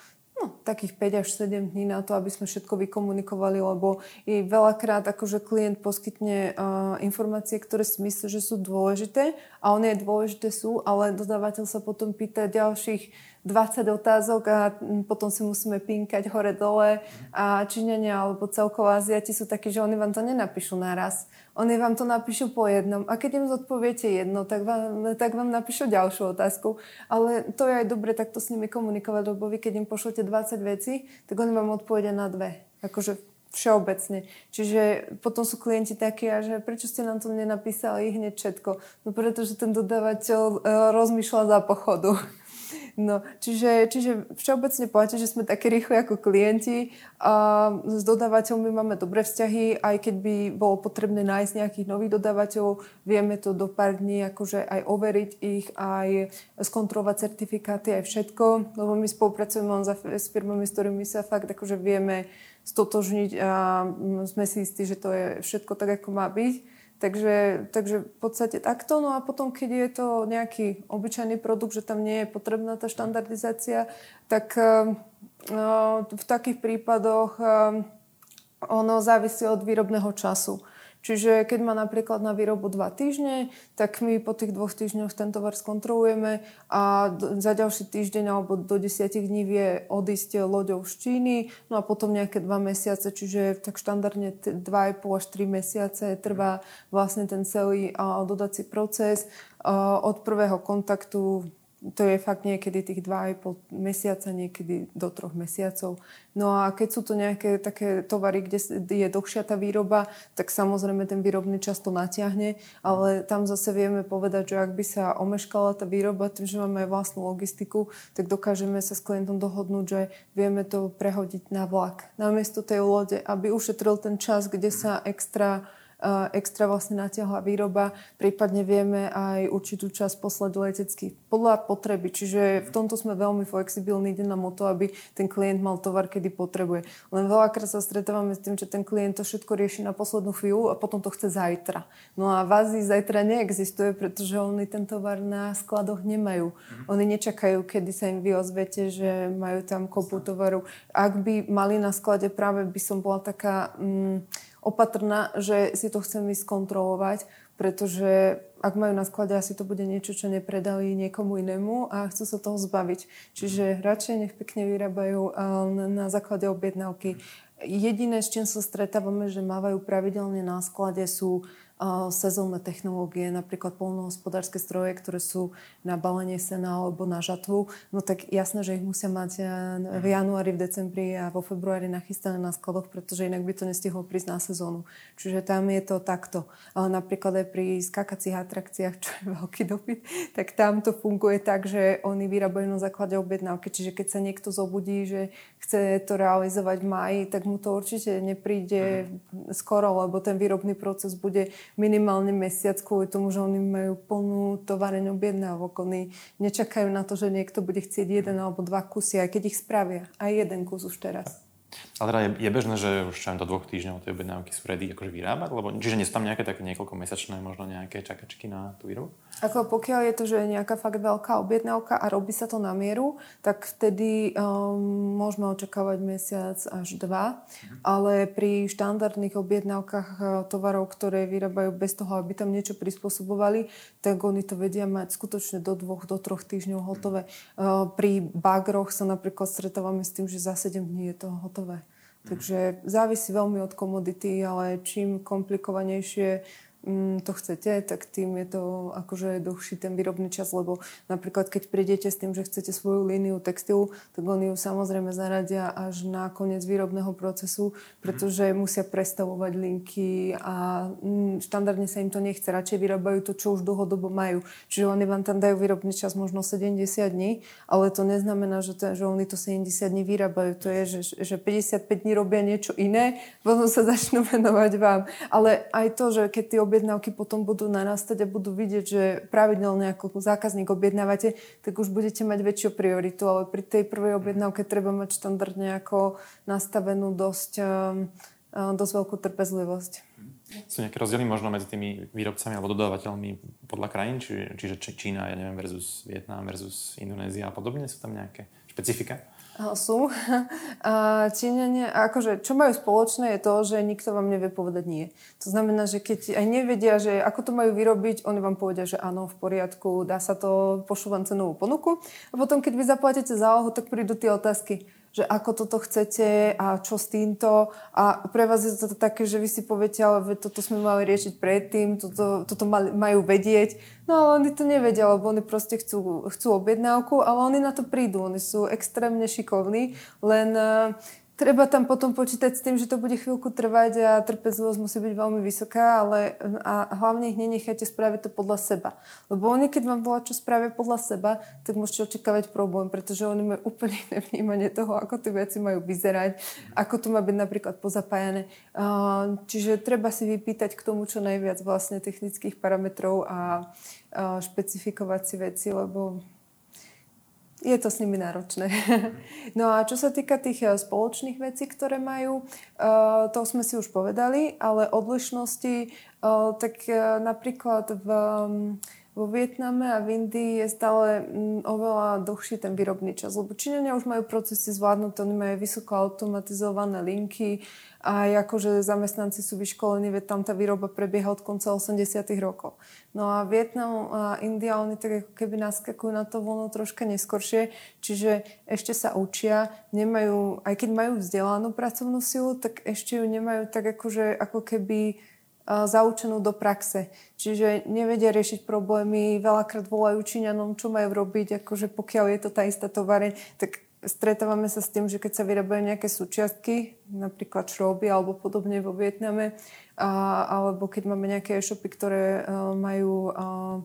S2: no, takých 5 až 7 dní na to, aby sme všetko vykomunikovali, lebo i veľakrát akože klient poskytne uh, informácie, ktoré si myslí, že sú dôležité a one dôležité sú, ale dodávateľ sa potom pýta ďalších 20 otázok a potom si musíme pinkať hore-dole a Číňania alebo celkovo Aziati sú takí, že oni vám to nenapíšu naraz. Oni vám to napíšu po jednom. A keď im zodpoviete jedno, tak vám, tak vám napíšu ďalšiu otázku. Ale to je aj dobre takto s nimi komunikovať, lebo vy keď im pošlete 20 vecí, tak oni vám odpovedia na dve. Akože všeobecne. Čiže potom sú klienti takí, že prečo ste nám to nenapísali hneď všetko? No pretože ten dodávateľ uh, rozmýšľa za pochodu. No, čiže, čiže všeobecne platí, že sme také rýchli ako klienti a s dodávateľmi máme dobré vzťahy, aj keď by bolo potrebné nájsť nejakých nových dodávateľov, vieme to do pár dní akože aj overiť ich, aj skontrolovať certifikáty, aj všetko, lebo my spolupracujeme s firmami, s ktorými sa fakt akože vieme stotožniť a sme si istí, že to je všetko tak, ako má byť. Takže, takže v podstate takto. No a potom, keď je to nejaký obyčajný produkt, že tam nie je potrebná tá štandardizácia, tak uh, v takých prípadoch uh, ono závisí od výrobného času. Čiže keď má napríklad na výrobu dva týždne, tak my po tých dvoch týždňoch ten tovar skontrolujeme a za ďalší týždeň alebo do desiatich dní vie odísť loďou z Číny, no a potom nejaké dva mesiace, čiže tak štandardne 2,5 až 3 mesiace trvá vlastne ten celý dodací proces od prvého kontaktu to je fakt niekedy tých 2,5 mesiaca, niekedy do troch mesiacov. No a keď sú to nejaké také tovary, kde je dlhšia tá výroba, tak samozrejme ten výrobný čas to natiahne, ale tam zase vieme povedať, že ak by sa omeškala tá výroba, tým, že máme aj vlastnú logistiku, tak dokážeme sa s klientom dohodnúť, že vieme to prehodiť na vlak. Namiesto tej lode, aby ušetril ten čas, kde sa extra extra vlastne natiahla výroba, prípadne vieme aj určitú časť poslať do podľa potreby. Čiže v tomto sme veľmi flexibilní, ide nám o to, aby ten klient mal tovar, kedy potrebuje. Len veľakrát sa stretávame s tým, že ten klient to všetko rieši na poslednú chvíľu a potom to chce zajtra. No a v Ázii zajtra neexistuje, pretože oni ten tovar na skladoch nemajú. Mm-hmm. Oni nečakajú, kedy sa im vy ozvete, že majú tam kopu tovaru. Ak by mali na sklade, práve by som bola taká... Mm, opatrná, že si to chcem ísť kontrolovať, pretože ak majú na sklade, asi to bude niečo, čo nepredali niekomu inému a chcú sa toho zbaviť. Čiže radšej nech pekne vyrábajú na základe objednávky. Jediné, s čím sa stretávame, že mávajú pravidelne na sklade sú sezónne technológie, napríklad polnohospodárske stroje, ktoré sú na balenie sena alebo na žatvu, no tak jasné, že ich musia mať eh, v januári, v decembri a vo februári nachystané na skladoch, pretože inak by to nestihlo prísť na sezónu. Čiže tam je to takto. Ale napríklad aj pri skakacích atrakciách, čo je veľký dopyt, tak tam to funguje tak, že oni vyrábajú na základe objednávky. Čiže keď sa niekto zobudí, že chce to realizovať v maji, tak mu to určite nepríde mhm. skoro, lebo ten výrobný proces bude minimálne mesiac kvôli tomu, že oni majú plnú tovareň objednávok. Oni nečakajú na to, že niekto bude chcieť jeden alebo dva kusy, aj keď ich spravia. Aj jeden kus už teraz.
S1: Ale teda je, je bežné, že už čo do dvoch týždňov tie objednávky sú ready akože vyrábať? Lebo, čiže nie sú tam nejaké také niekoľko mesačné možno nejaké čakačky na tú výrobu?
S2: Ako pokiaľ je to, že je nejaká fakt veľká objednávka a robí sa to na mieru, tak vtedy um, môžeme očakávať mesiac až dva. Mhm. Ale pri štandardných objednávkach uh, tovarov, ktoré vyrábajú bez toho, aby tam niečo prispôsobovali, tak oni to vedia mať skutočne do dvoch, do troch týždňov hotové. Uh, pri bagroch sa napríklad stretávame s tým, že za 7 dní je to hotové. Mhm. Takže závisí veľmi od komodity, ale čím komplikovanejšie to chcete, tak tým je to akože dlhší ten výrobný čas, lebo napríklad keď prídete s tým, že chcete svoju líniu textilu, tak oni ju samozrejme zaradia až na koniec výrobného procesu, pretože musia prestavovať linky a mm, štandardne sa im to nechce. Radšej vyrábajú to, čo už dlhodobo majú. Čiže oni vám tam dajú výrobný čas možno 70 dní, ale to neznamená, že, to, že oni to 70 dní vyrábajú. To je, že, že 55 dní robia niečo iné, potom sa začnú venovať vám. Ale aj to, že keď ty objednávky potom budú narastať a budú vidieť, že pravidelne ako zákazník objednávate, tak už budete mať väčšiu prioritu, ale pri tej prvej objednávke treba mať štandardne ako nastavenú dosť, ehm, ehm, dosť veľkú trpezlivosť.
S1: Sú nejaké rozdiely možno medzi tými výrobcami alebo dodávateľmi podľa krajín, či, čiže Čína, ja neviem, versus Vietnam, versus Indonézia a podobne? Sú tam nejaké špecifika?
S2: Sú. Číňania, akože, čo majú spoločné je to, že nikto vám nevie povedať nie. To znamená, že keď aj nevedia, že ako to majú vyrobiť, oni vám povedia, že áno, v poriadku, dá sa to, pošlu vám cenovú ponuku. A potom, keď vy zaplatíte zálohu, tak prídu tie otázky že ako toto chcete a čo s týmto. A pre vás je to také, že vy si poviete, ale toto sme mali riešiť predtým, toto, toto majú vedieť. No ale oni to nevedia, lebo oni proste chcú, chcú objednávku, ale oni na to prídu. Oni sú extrémne šikovní, len uh, Treba tam potom počítať s tým, že to bude chvíľku trvať a trpezlivosť musí byť veľmi vysoká, ale a hlavne ich nenechajte spraviť to podľa seba. Lebo oni, keď vám volá, čo spravia podľa seba, tak môžete očakávať problém, pretože oni majú úplne iné vnímanie toho, ako tie veci majú vyzerať, ako to má byť napríklad pozapájané. Čiže treba si vypýtať k tomu čo najviac vlastne technických parametrov a špecifikovať si veci, lebo je to s nimi náročné. No a čo sa týka tých eh, spoločných vecí, ktoré majú, eh, to sme si už povedali, ale odlišnosti, eh, tak napríklad v, vo Vietname a v Indii je stále mm, oveľa dlhší ten výrobný čas, lebo Číňania už majú procesy zvládnuté, oni majú vysoko automatizované linky, aj akože zamestnanci sú vyškolení, veď tam tá výroba prebieha od konca 80 rokov. No a Vietnam a India, oni tak ako keby naskakujú na to voľno troška neskoršie, čiže ešte sa učia, nemajú, aj keď majú vzdelanú pracovnú silu, tak ešte ju nemajú tak akože, ako keby zaučenú do praxe. Čiže nevedia riešiť problémy, veľakrát volajú Číňanom, čo majú robiť, akože pokiaľ je to tá istá tovareň, tak stretávame sa s tým, že keď sa vyrábajú nejaké súčiastky, napríklad šroby alebo podobne vo Vietname, a, alebo keď máme nejaké e-shopy, ktoré uh, majú uh,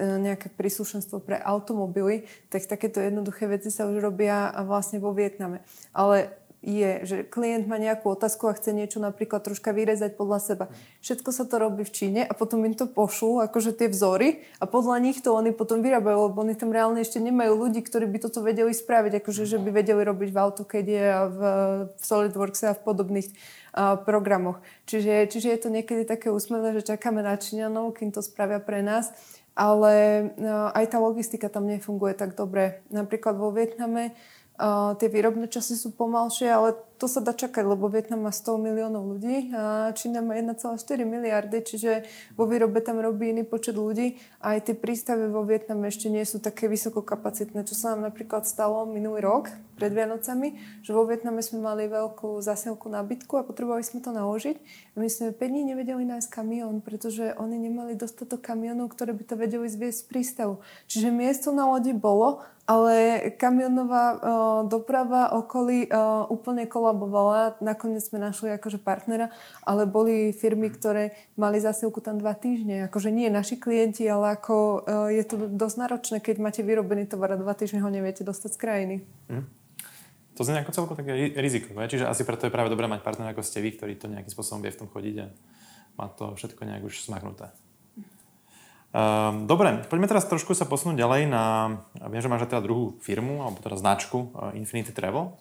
S2: nejaké príslušenstvo pre automobily, tak takéto jednoduché veci sa už robia vlastne vo Vietname. Ale je, že klient má nejakú otázku a chce niečo napríklad troška vyrezať podľa seba. Všetko sa to robí v Číne a potom im to pošlú, akože tie vzory a podľa nich to oni potom vyrábajú, lebo oni tam reálne ešte nemajú ľudí, ktorí by toto vedeli spraviť, akože že by vedeli robiť v AutoCAD a v, v SolidWorks a v podobných uh, programoch. Čiže, čiže je to niekedy také úsmevné, že čakáme na Číňanov, kým to spravia pre nás ale aj tá logistika tam nefunguje tak dobre. Napríklad vo Vietname Uh, tie výrobné časy sú pomalšie, ale to sa dá čakať, lebo Vietnam má 100 miliónov ľudí a Čína má 1,4 miliardy, čiže vo výrobe tam robí iný počet ľudí a aj tie prístavy vo Vietname ešte nie sú také vysokokapacitné, čo sa nám napríklad stalo minulý rok pred Vianocami, že vo Vietname sme mali veľkú zasielku nábytku a potrebovali sme to naložiť my sme 5 dní nevedeli nájsť kamión, pretože oni nemali dostatok kamionov, ktoré by to vedeli zviesť z prístavu. Čiže miesto na lodi bolo, ale kamionová uh, doprava okolí uh, úplne kolabovala. Nakoniec sme našli akože partnera, ale boli firmy, ktoré mali zásilku tam dva týždne. Akože nie naši klienti, ale ako uh, je to dosť náročné, keď máte vyrobený tovar a dva týždne ho neviete dostať z krajiny. Mm.
S1: To znie ako celko také rizikové, čiže asi preto je práve dobré mať partnera ako ste vy, ktorý to nejakým spôsobom vie v tom chodiť a má to všetko nejak už smahnuté. Um, dobre, poďme teraz trošku sa posunúť ďalej na, viem, že máš teda druhú firmu, alebo teda značku uh, Infinity Travel.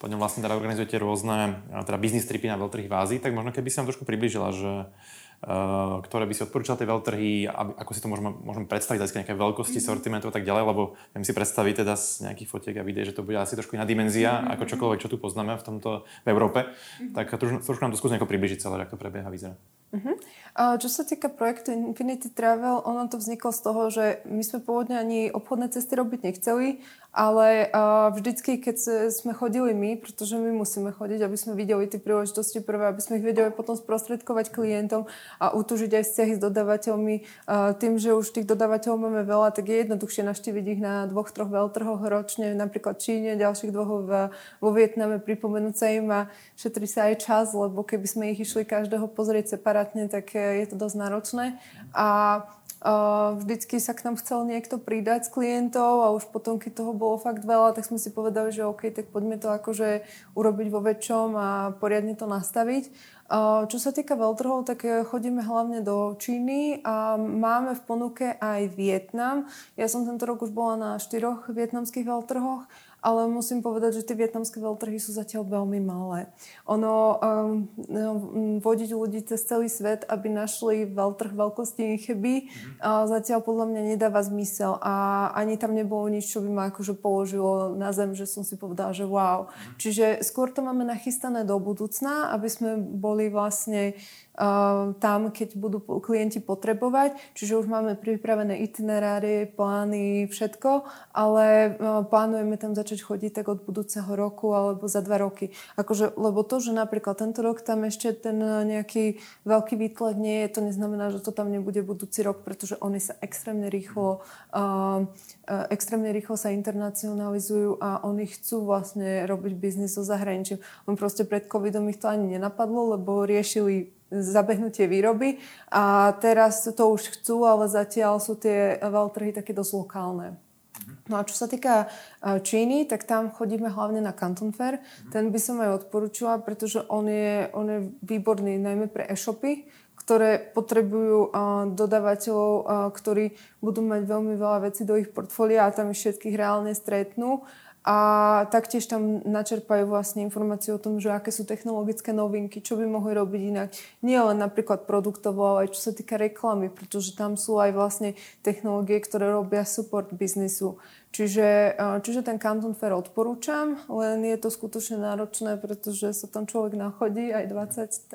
S1: Po ňom vlastne teda organizujete rôzne teda business tripy na veľtrhy v Ázii, tak možno keby si nám trošku približila, že uh, ktoré by si odporúčala tie veľtrhy, ako si to môžeme, môžeme predstaviť, z nejaké veľkosti, mm-hmm. sortimentu a tak ďalej, lebo viem si predstaviť teda z nejakých fotiek a videí, že to bude asi trošku iná dimenzia, mm-hmm. ako čokoľvek, čo tu poznáme v tomto v Európe. Mm-hmm. Tak trošku, trošku nám to skús nejako približiť celé, ako to prebieha, vyzerá.
S2: Uh-huh. A čo sa týka projektu Infinity Travel, ono to vzniklo z toho, že my sme pôvodne ani obchodné cesty robiť nechceli, ale uh, vždycky, keď sme chodili my, pretože my musíme chodiť, aby sme videli tie príležitosti prvé, aby sme ich vedeli potom sprostredkovať klientom a utúžiť aj vzťahy s dodávateľmi. Uh, tým, že už tých dodávateľov máme veľa, tak je jednoduchšie naštíviť ich na dvoch, troch veľtrhoch ročne, napríklad Číne, ďalších dvoch v, vo Vietname, pripomenúť sa im a šetrí sa aj čas, lebo keby sme ich išli každého pozrieť separátne, tak je to dosť náročné. A Uh, vždycky sa k nám chcel niekto pridať z klientov a už potom, keď toho bolo fakt veľa, tak sme si povedali, že OK, tak poďme to akože urobiť vo väčšom a poriadne to nastaviť. Čo sa týka veľtrhov, tak eh, chodíme hlavne do Číny a máme v ponuke aj Vietnam. Ja som tento rok už bola na štyroch vietnamských veľtrhoch ale musím povedať, že tie vietnamské veľtrhy sú zatiaľ veľmi malé. Ono um, vodiť ľudí cez celý svet, aby našli veľtrh veľkosti Cheby, mm-hmm. uh, zatiaľ podľa mňa nedáva zmysel a ani tam nebolo nič, čo by ma akože položilo na zem, že som si povedala, že wow. Mm-hmm. Čiže skôr to máme nachystané do budúcna, aby sme boli vlastne tam, keď budú klienti potrebovať. Čiže už máme pripravené itinerárie, plány, všetko, ale plánujeme tam začať chodiť tak od budúceho roku alebo za dva roky. Akože, lebo to, že napríklad tento rok tam ešte ten nejaký veľký výtlak nie je, to neznamená, že to tam nebude budúci rok, pretože oni sa extrémne rýchlo uh, extrémne rýchlo sa internacionalizujú a oni chcú vlastne robiť biznis so zahraničím. On proste pred covidom ich to ani nenapadlo, lebo riešili zabehnutie výroby a teraz to už chcú, ale zatiaľ sú tie veľtrhy také dosť lokálne. No a čo sa týka Číny, tak tam chodíme hlavne na Canton Fair. Ten by som aj odporúčila, pretože on je, on je výborný najmä pre e-shopy, ktoré potrebujú dodávateľov, ktorí budú mať veľmi veľa vecí do ich portfólia a tam ich všetkých reálne stretnú a taktiež tam načerpajú vlastne informácie o tom, že aké sú technologické novinky, čo by mohli robiť inak. Nie len napríklad produktovo, ale aj čo sa týka reklamy, pretože tam sú aj vlastne technológie, ktoré robia support biznisu. Čiže, čiže ten Canton Fair odporúčam, len je to skutočne náročné, pretože sa tam človek nachodí aj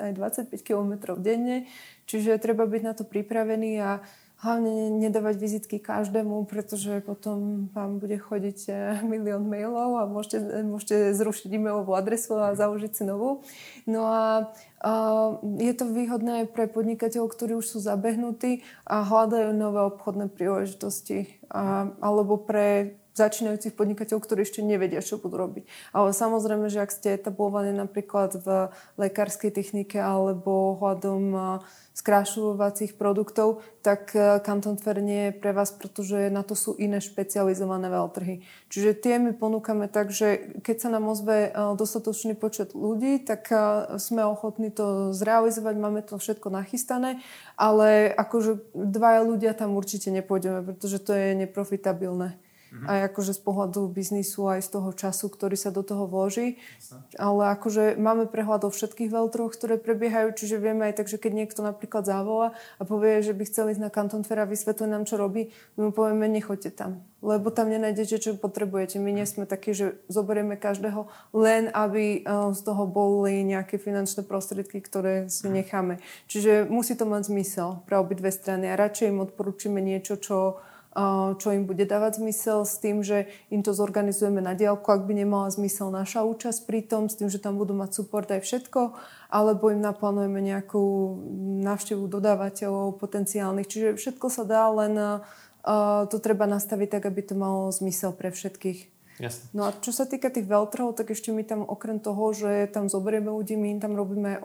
S2: 20, aj 25 km denne, čiže treba byť na to pripravený a hlavne nedávať vizitky každému, pretože potom vám bude chodiť eh, milión mailov a môžete, môžete zrušiť e-mailovú adresu a založiť si novú. No a, a je to výhodné aj pre podnikateľov, ktorí už sú zabehnutí a hľadajú nové obchodné príležitosti. A, alebo pre začínajúcich podnikateľov, ktorí ešte nevedia, čo budú robiť. Ale samozrejme, že ak ste etablovaní napríklad v lekárskej technike alebo hľadom skrášľovacích produktov, tak Canton Fair nie je pre vás, pretože na to sú iné špecializované veľtrhy. Čiže tie my ponúkame tak, že keď sa nám ozve dostatočný počet ľudí, tak sme ochotní to zrealizovať, máme to všetko nachystané, ale akože dvaja ľudia tam určite nepôjdeme, pretože to je neprofitabilné. Mm-hmm. Aj akože z pohľadu biznisu, aj z toho času, ktorý sa do toho vloží. Ale akože máme prehľad o všetkých veľtroch, ktoré prebiehajú, čiže vieme aj tak, že keď niekto napríklad zavolá a povie, že by chcel ísť na Canton Fair a vysvetliť nám, čo robí, my mu povieme, nechoďte tam. Lebo tam nenájdete, čo potrebujete. My nie sme takí, že zoberieme každého len, aby eh, z toho boli nejaké finančné prostriedky, ktoré si mhm. necháme. Čiže musí to mať zmysel pre obidve strany a radšej im odporúčime niečo, čo čo im bude dávať zmysel s tým, že im to zorganizujeme na diálku, ak by nemala zmysel naša účasť pri tom, s tým, že tam budú mať support aj všetko, alebo im naplánujeme nejakú návštevu dodávateľov potenciálnych. Čiže všetko sa dá, len to treba nastaviť tak, aby to malo zmysel pre všetkých.
S1: Jasne.
S2: No a čo sa týka tých veľtrhov, tak ešte my tam okrem toho, že tam zoberieme ľudí, my im tam robíme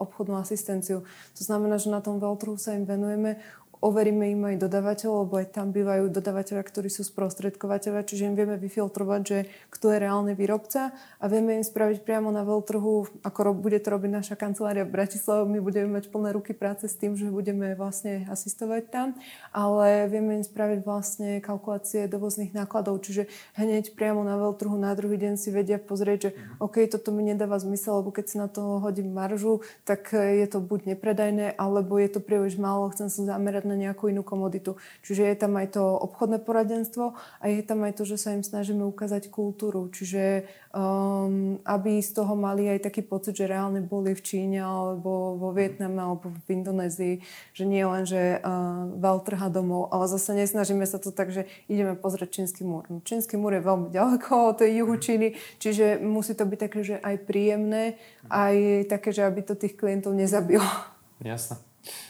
S2: obchodnú asistenciu. To znamená, že na tom veľtrhu sa im venujeme, overíme im aj dodávateľov, lebo aj tam bývajú dodávateľia, ktorí sú sprostredkovateľia, čiže im vieme vyfiltrovať, že kto je reálny výrobca a vieme im spraviť priamo na veľtrhu, ako ro- bude to robiť naša kancelária v Bratislave, my budeme mať plné ruky práce s tým, že budeme vlastne asistovať tam, ale vieme im spraviť vlastne kalkulácie dovozných nákladov, čiže hneď priamo na veľtrhu na druhý deň si vedia pozrieť, že mm. OK, toto mi nedáva zmysel, lebo keď si na to hodím maržu, tak je to buď nepredajné, alebo je to príliš málo, chcem sa zamerať na nejakú inú komoditu. Čiže je tam aj to obchodné poradenstvo a je tam aj to, že sa im snažíme ukázať kultúru. Čiže um, aby z toho mali aj taký pocit, že reálne boli v Číne alebo vo Vietname alebo v Indonézii, že nie len, že uh, val trha domov, ale zase nesnažíme sa to tak, že ideme pozrieť Čínsky múr. No, Čínsky múr je veľmi ďaleko od tej juhu Číny, čiže musí to byť také, že aj príjemné, aj také, že aby to tých klientov nezabilo.
S1: Jasné.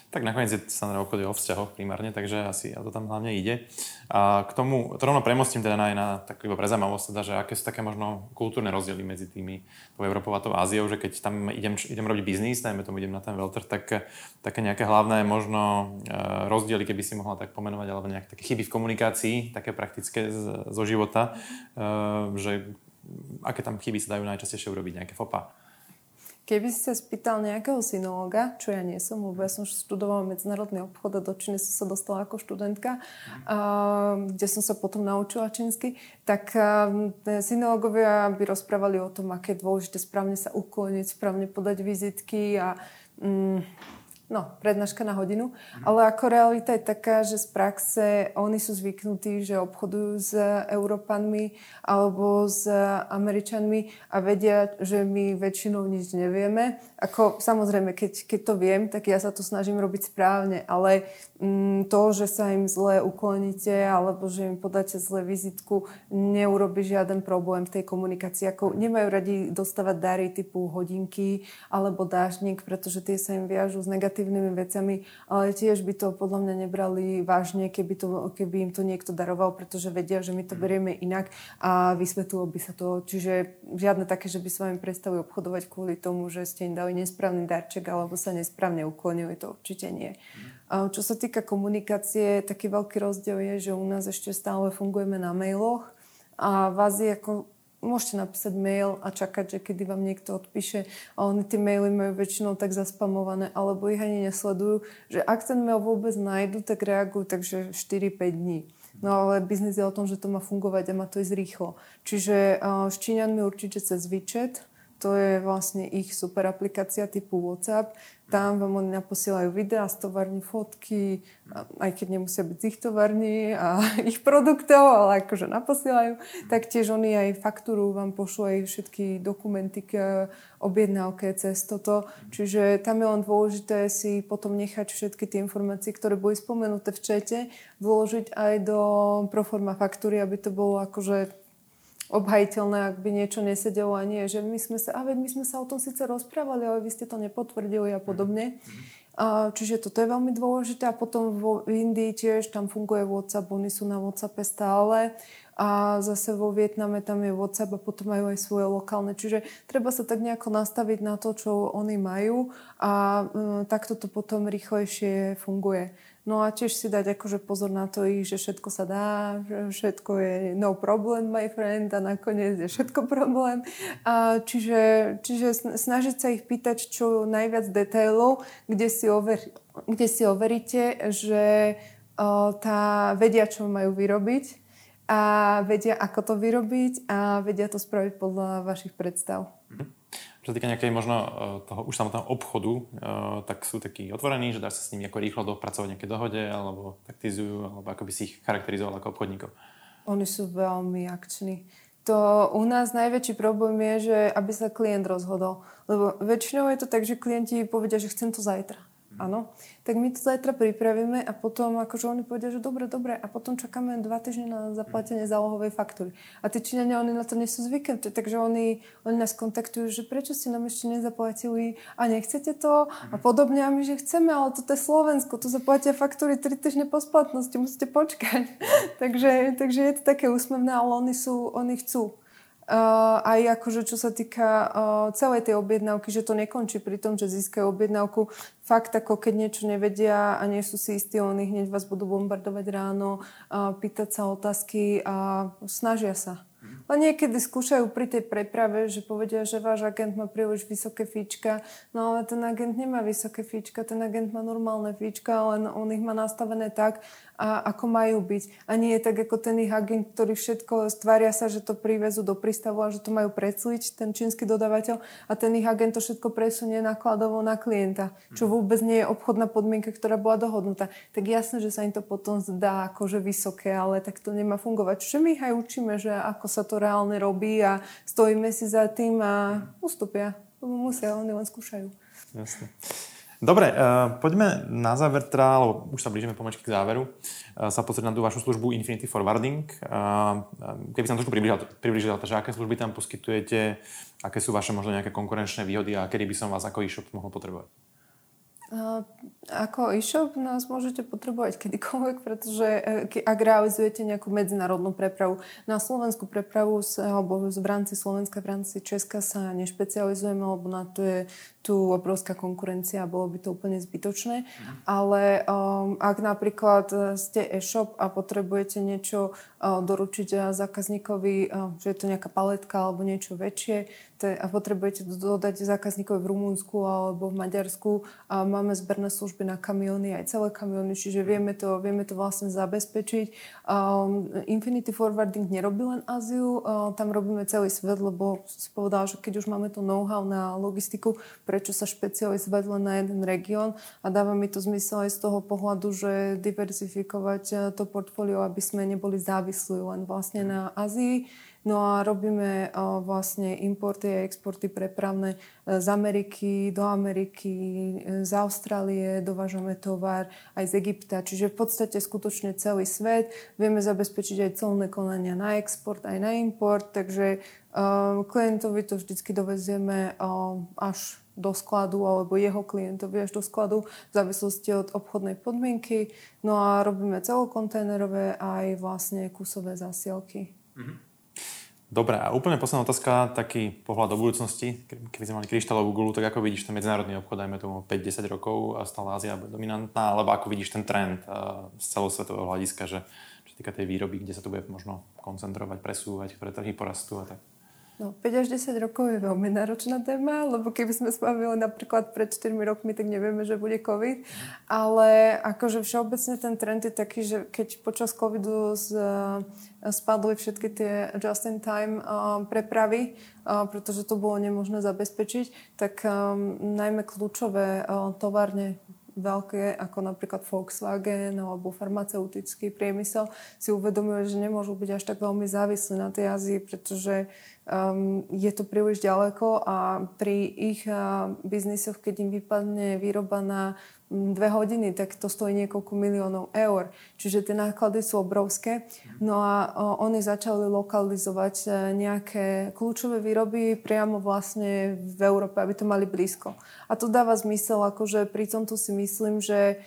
S1: Tak nakoniec je samé obchod o vzťahoch primárne, takže asi a to tam hlavne ide. A k tomu, to rovno premostím teda aj na takú iba prezajímavosť, teda, že aké sú také možno kultúrne rozdiely medzi tými tou Európou a tou Áziou, že keď tam idem, idem robiť biznis, najmä tomu idem na ten veľtrh, tak také nejaké hlavné možno e, rozdiely, keby si mohla tak pomenovať, alebo nejaké také chyby v komunikácii, také praktické z, zo života, e, že aké tam chyby sa dajú najčastejšie urobiť, nejaké fopa.
S2: Keby si sa spýtal nejakého synológa, čo ja nie som, lebo ja som študovala medzinárodný obchod a do Číny som sa dostala ako študentka, kde som sa potom naučila čínsky, tak synológovia by rozprávali o tom, aké je dôležité správne sa ukloniť, správne podať vizitky a mm, no, prednáška na hodinu, ale ako realita je taká, že z praxe oni sú zvyknutí, že obchodujú s Európanmi alebo s Američanmi a vedia, že my väčšinou nič nevieme. Ako samozrejme, keď, keď to viem, tak ja sa to snažím robiť správne, ale mm, to, že sa im zle ukloníte alebo že im podáte zle vizitku, neurobi žiaden problém v tej komunikácii. Ako nemajú radi dostávať dary typu hodinky alebo dážnik, pretože tie sa im viažú s negatívnym negatívnymi vecami, ale tiež by to podľa mňa nebrali vážne, keby, to, keby im to niekto daroval, pretože vedia, že my to mm. berieme inak a vysvetlilo by sa to. Čiže žiadne také, že by s vami prestali obchodovať kvôli tomu, že ste im dali nesprávny darček alebo sa nesprávne uklonili, to určite nie. Mm. Čo sa týka komunikácie, taký veľký rozdiel je, že u nás ešte stále fungujeme na mailoch a vás je ako môžete napísať mail a čakať, že kedy vám niekto odpíše a oni tie maily majú väčšinou tak zaspamované alebo ich ani nesledujú, že ak ten mail vôbec nájdu, tak reagujú takže 4-5 dní. No ale biznis je o tom, že to má fungovať a má to ísť rýchlo. Čiže uh, s Číňanmi určite cez WeChat, to je vlastne ich super aplikácia typu WhatsApp. Tam vám oni naposielajú videá z továrny, fotky, aj keď nemusia byť z ich továrny a ich produktov, ale akože naposielajú. Taktiež oni aj faktúru vám pošlú aj všetky dokumenty k objednávke cez toto. Čiže tam je len dôležité si potom nechať všetky tie informácie, ktoré boli spomenuté v čete, vložiť aj do proforma faktúry, aby to bolo akože obhajiteľné, ak by niečo nesedelo a nie, že my sme sa, a veď my sme sa o tom síce rozprávali, ale vy ste to nepotvrdili a podobne. A, čiže toto je veľmi dôležité a potom vo, v Indii tiež tam funguje WhatsApp, oni sú na WhatsAppe stále a zase vo Vietname tam je WhatsApp a potom majú aj svoje lokálne. Čiže treba sa tak nejako nastaviť na to, čo oni majú a um, takto to potom rýchlejšie funguje. No a tiež si dať akože pozor na to, že všetko sa dá, všetko je no problem, my friend, a nakoniec je všetko problém. A čiže, čiže snažiť sa ich pýtať čo najviac detailov, kde si, over, kde si overíte, že tá vedia, čo majú vyrobiť a vedia, ako to vyrobiť a vedia to spraviť podľa vašich predstav. Mm-hmm.
S1: Čo sa týka nejakej možno e, toho už samotného obchodu, e, tak sú takí otvorení, že dá sa s nimi ako rýchlo dopracovať nejaké dohode, alebo taktizujú, alebo ako by si ich charakterizoval ako obchodníkov.
S2: Oni sú veľmi akční. To u nás najväčší problém je, že aby sa klient rozhodol. Lebo väčšinou je to tak, že klienti povedia, že chcem to zajtra. Áno. Tak my to zajtra pripravíme a potom akože oni povedia, že dobre, dobre a potom čakáme dva týždne na zaplatenie zálohovej faktúry. A tí Číňania, oni na to nie sú zvyknutí, takže oni, oni nás kontaktujú, že prečo ste nám ešte nezaplatili a nechcete to a podobne a my, že chceme, ale toto je Slovensko, tu zaplatia faktúry tri týždne po splatnosti, musíte počkať. takže, takže je to také úsmevné, ale oni, sú, oni chcú. Uh, aj akože čo sa týka uh, celej tej objednávky, že to nekončí pri tom, že získajú objednávku. Fakt ako keď niečo nevedia a nie sú si istí, oni hneď vás budú bombardovať ráno, uh, pýtať sa otázky a snažia sa. A niekedy skúšajú pri tej preprave, že povedia, že váš agent má príliš vysoké fíčka, no ale ten agent nemá vysoké fíčka, ten agent má normálne fíčka, len on ich má nastavené tak, a ako majú byť. A nie je tak ako ten ich agent, ktorý všetko stvária sa, že to privezú do prístavu a že to majú precliť, ten čínsky dodávateľ a ten ich agent to všetko presunie nakladovo na klienta, čo mhm. vôbec nie je obchodná podmienka, ktorá bola dohodnutá. Tak jasné, že sa im to potom zdá akože vysoké, ale tak to nemá fungovať. Čiže my ich aj učíme, že ako sa to reálne robí a stojíme si za tým a ustúpia. Musia, oni len skúšajú.
S1: Jasne. Dobre, uh, poďme na záver teda, lebo už sa blížime pomečky k záveru, uh, sa pozrieť na tú vašu službu Infinity Forwarding. Uh, keby som trošku približil, približil že aké služby tam poskytujete, aké sú vaše možno nejaké konkurenčné výhody a kedy by som vás ako e-shop mohol potrebovať?
S2: Ako e-shop nás môžete potrebovať kedykoľvek, pretože e, ak realizujete nejakú medzinárodnú prepravu, na slovenskú prepravu alebo v rámci Slovenska, v rámci Česka sa nešpecializujeme, lebo na to je tu obrovská konkurencia a bolo by to úplne zbytočné. Mhm. Ale um, ak napríklad e, ste e-shop a potrebujete niečo uh, doručiť zákazníkovi, uh, že je to nejaká paletka alebo niečo väčšie, a potrebujete dodať zákazníkovi v Rumunsku alebo v Maďarsku a máme zberné služby na kamiony, aj celé kamiony, čiže vieme to, vieme to vlastne zabezpečiť. Um, Infinity Forwarding nerobí len Áziu, uh, tam robíme celý svet, lebo si povedal, že keď už máme to know-how na logistiku, prečo sa špecializovať len na jeden región? A dáva mi to zmysel aj z toho pohľadu, že diverzifikovať uh, to portfólio, aby sme neboli závislí len vlastne na Ázii No a robíme vlastne importy a exporty prepravné e, z Ameriky do Ameriky, e, z Austrálie, dovážame tovar aj z Egypta. Čiže v podstate skutočne celý svet. Vieme zabezpečiť aj celné konania na export, aj na import, takže klientovi to vždycky dovezieme až do skladu alebo jeho klientovi až do skladu v závislosti od obchodnej podmienky. No a robíme celokontajnerové aj vlastne kusové zásielky. Mm-hmm.
S1: Dobre, a úplne posledná otázka, taký pohľad do budúcnosti. Keby sme mali kryštálovú gulu, tak ako vidíš ten medzinárodný obchod, dajme tomu 5-10 rokov a stále Ázia bude dominantná, alebo ako vidíš ten trend z celosvetového hľadiska, že čo týka tej výroby, kde sa to bude možno koncentrovať, presúvať, ktoré trhy porastú a tak.
S2: No, 5 až 10 rokov je veľmi náročná téma, lebo keby sme spavili napríklad pred 4 rokmi, tak nevieme, že bude COVID. Ale akože všeobecne ten trend je taký, že keď počas COVIDu z, spadli všetky tie just-in-time uh, prepravy, uh, pretože to bolo nemožné zabezpečiť, tak najmä kľúčové továrne veľké, ako napríklad Volkswagen alebo farmaceutický priemysel, si uvedomujú, že nemôžu byť až tak veľmi závislí na tej Ázii, pretože um, je to príliš ďaleko a pri ich uh, biznisoch, keď im vypadne výroba na dve hodiny, tak to stojí niekoľko miliónov eur. Čiže tie náklady sú obrovské. No a o, oni začali lokalizovať e, nejaké kľúčové výroby priamo vlastne v Európe, aby to mali blízko. A to dáva zmysel, akože pri tomto si myslím, že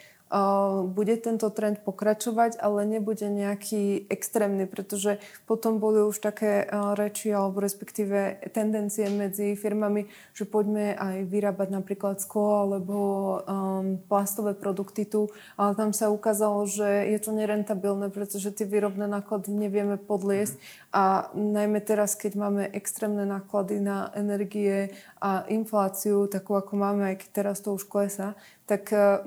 S2: bude tento trend pokračovať, ale nebude nejaký extrémny, pretože potom boli už také reči alebo respektíve tendencie medzi firmami, že poďme aj vyrábať napríklad sklo alebo um, plastové produkty tu, ale tam sa ukázalo, že je to nerentabilné, pretože tie výrobné náklady nevieme podliesť. A najmä teraz, keď máme extrémne náklady na energie a infláciu, takú ako máme, aj keď teraz to už klesá, tak eh,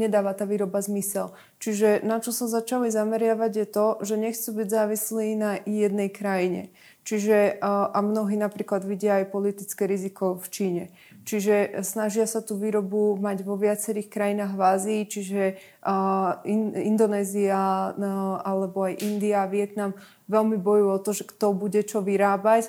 S2: nedáva tá výroba zmysel. Čiže na čo sa začali zameriavať je to, že nechcú byť závislí na jednej krajine. Čiže a mnohí napríklad vidia aj politické riziko v Číne. Čiže snažia sa tú výrobu mať vo viacerých krajinách v Ázii, čiže Indonézia no, alebo aj India, Vietnam veľmi bojujú o to, že kto bude čo vyrábať.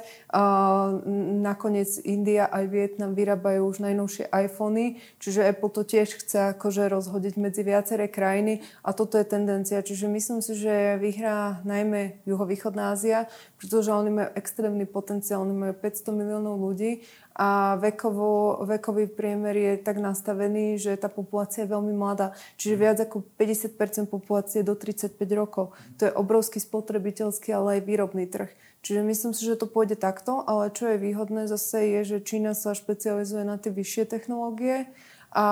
S2: Nakoniec India aj Vietnam vyrábajú už najnovšie iPhony, čiže Apple to tiež chce akože rozhodiť medzi viaceré krajiny a toto je tendencia. Čiže myslím si, že vyhrá najmä juhovýchodná Ázia, pretože oni majú extrémny potenciál, oni majú 500 miliónov ľudí a vekovo, vekový priemer je tak nastavený, že tá populácia je veľmi mladá. Čiže viac ako 50% populácie do 35 rokov. To je obrovský spotrebiteľský, ale aj výrobný trh. Čiže myslím si, že to pôjde takto, ale čo je výhodné zase je, že Čína sa špecializuje na tie vyššie technológie a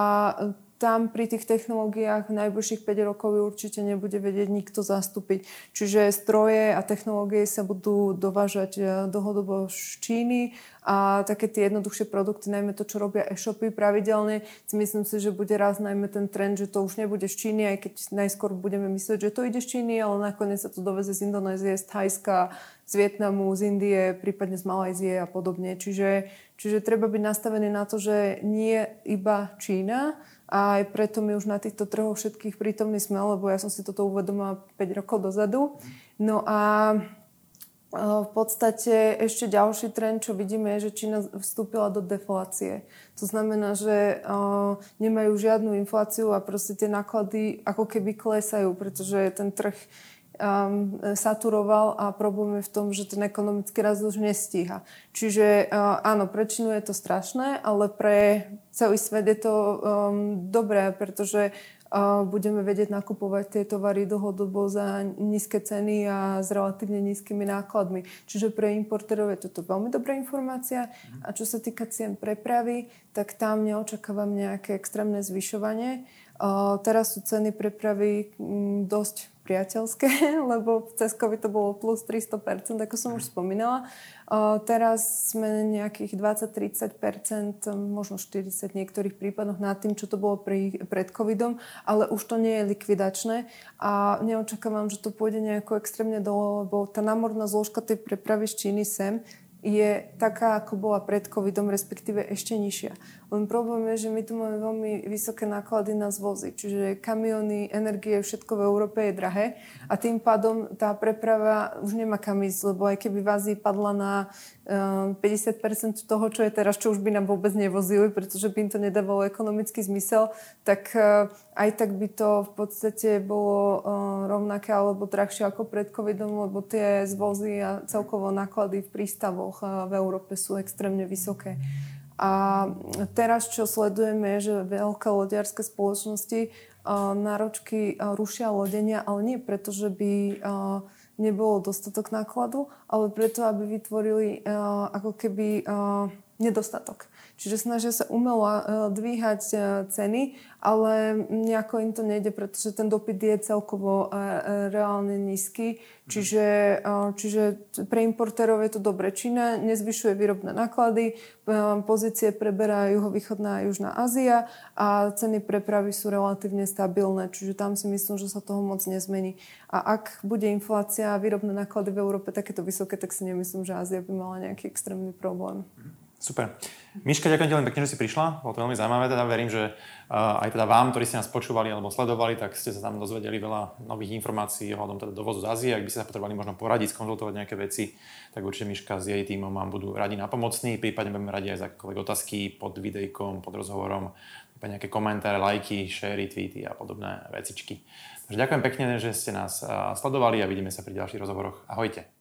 S2: tam pri tých technológiách najbližších 5 rokov určite nebude vedieť nikto zastúpiť. Čiže stroje a technológie sa budú dovážať e, dlhodobo z Číny a také tie jednoduchšie produkty, najmä to, čo robia e-shopy pravidelne, myslím si, že bude raz najmä ten trend, že to už nebude z Číny, aj keď najskôr budeme myslieť, že to ide z Číny, ale nakoniec sa to doveze z Indonézie, z Thajska, z Vietnamu, z Indie, prípadne z Malajzie a podobne. Čiže, čiže treba byť nastavený na to, že nie iba Čína, a aj preto my už na týchto trhoch všetkých prítomní sme, lebo ja som si toto uvedomila 5 rokov dozadu. No a e, v podstate ešte ďalší trend, čo vidíme, je, že Čína vstúpila do deflácie. To znamená, že uh, nemajú žiadnu infláciu a proste tie náklady ako keby klesajú, pretože ten trh um, saturoval a problém je v tom, že ten ekonomický rast už nestíha. Čiže uh, áno, pre Čínu je to strašné, ale pre celý svet je to um, dobré, pretože uh, budeme vedieť nakupovať tie tovary dlhodobo za nízke ceny a s relatívne nízkymi nákladmi. Čiže pre importerov je toto veľmi dobrá informácia. A čo sa týka cien prepravy, tak tam neočakávam nejaké extrémne zvyšovanie Teraz sú ceny prepravy mm, dosť priateľské, lebo cez COVID to bolo plus 300%, ako som už spomínala. Teraz sme nejakých 20-30%, možno 40 v niektorých prípadoch nad tým, čo to bolo pri, pred covidom, ale už to nie je likvidačné a neočakávam, že to pôjde nejako extrémne dole, lebo tá námorná zložka tej prepravy z Číny sem je taká, ako bola pred covidom, respektíve ešte nižšia. Len problém je, že my tu máme veľmi vysoké náklady na zvozy, čiže kamiony, energie, všetko v Európe je drahé a tým pádom tá preprava už nemá kam ísť, lebo aj keby v Ázii padla na 50% ehm, toho, čo je teraz, čo už by nám vôbec nevozili, pretože by im to nedávalo ekonomický zmysel, tak eh, aj tak by to v podstate bolo eh, rovnaké alebo drahšie ako pred covidom, lebo tie zvozy a celkovo náklady v prístavoch eh, v Európe sú extrémne vysoké. A teraz, čo sledujeme, je, že veľké lodiarské spoločnosti náročky rušia lodenia, ale nie preto, že by nebolo dostatok nákladu, ale preto, aby vytvorili ako keby nedostatok. Čiže snažia sa umelo dvíhať ceny, ale nejako im to nejde, pretože ten dopyt je celkovo reálne nízky Čiže, čiže pre importérov je to dobre. Čína nezvyšuje výrobné náklady, pozície preberá juhovýchodná a južná Ázia a ceny prepravy sú relatívne stabilné, čiže tam si myslím, že sa toho moc nezmení. A ak bude inflácia a výrobné náklady v Európe takéto vysoké, tak si nemyslím, že Ázia by mala nejaký extrémny problém.
S1: Super. Miška, ďakujem ti len pekne, že si prišla. Bolo to veľmi zaujímavé. Teda verím, že uh, aj teda vám, ktorí ste nás počúvali alebo sledovali, tak ste sa tam dozvedeli veľa nových informácií ohľadom teda dovozu z Ázie. Ak by ste sa potrebovali možno poradiť, skonzultovať nejaké veci, tak určite Miška s jej týmom vám budú radi napomocní. Prípadne budeme radi aj za akékoľvek otázky pod videjkom, pod rozhovorom, nejaké komentáre, lajky, share, tweety a podobné vecičky. Takže ďakujem pekne, že ste nás sledovali a vidíme sa pri ďalších rozhovoroch. Ahojte.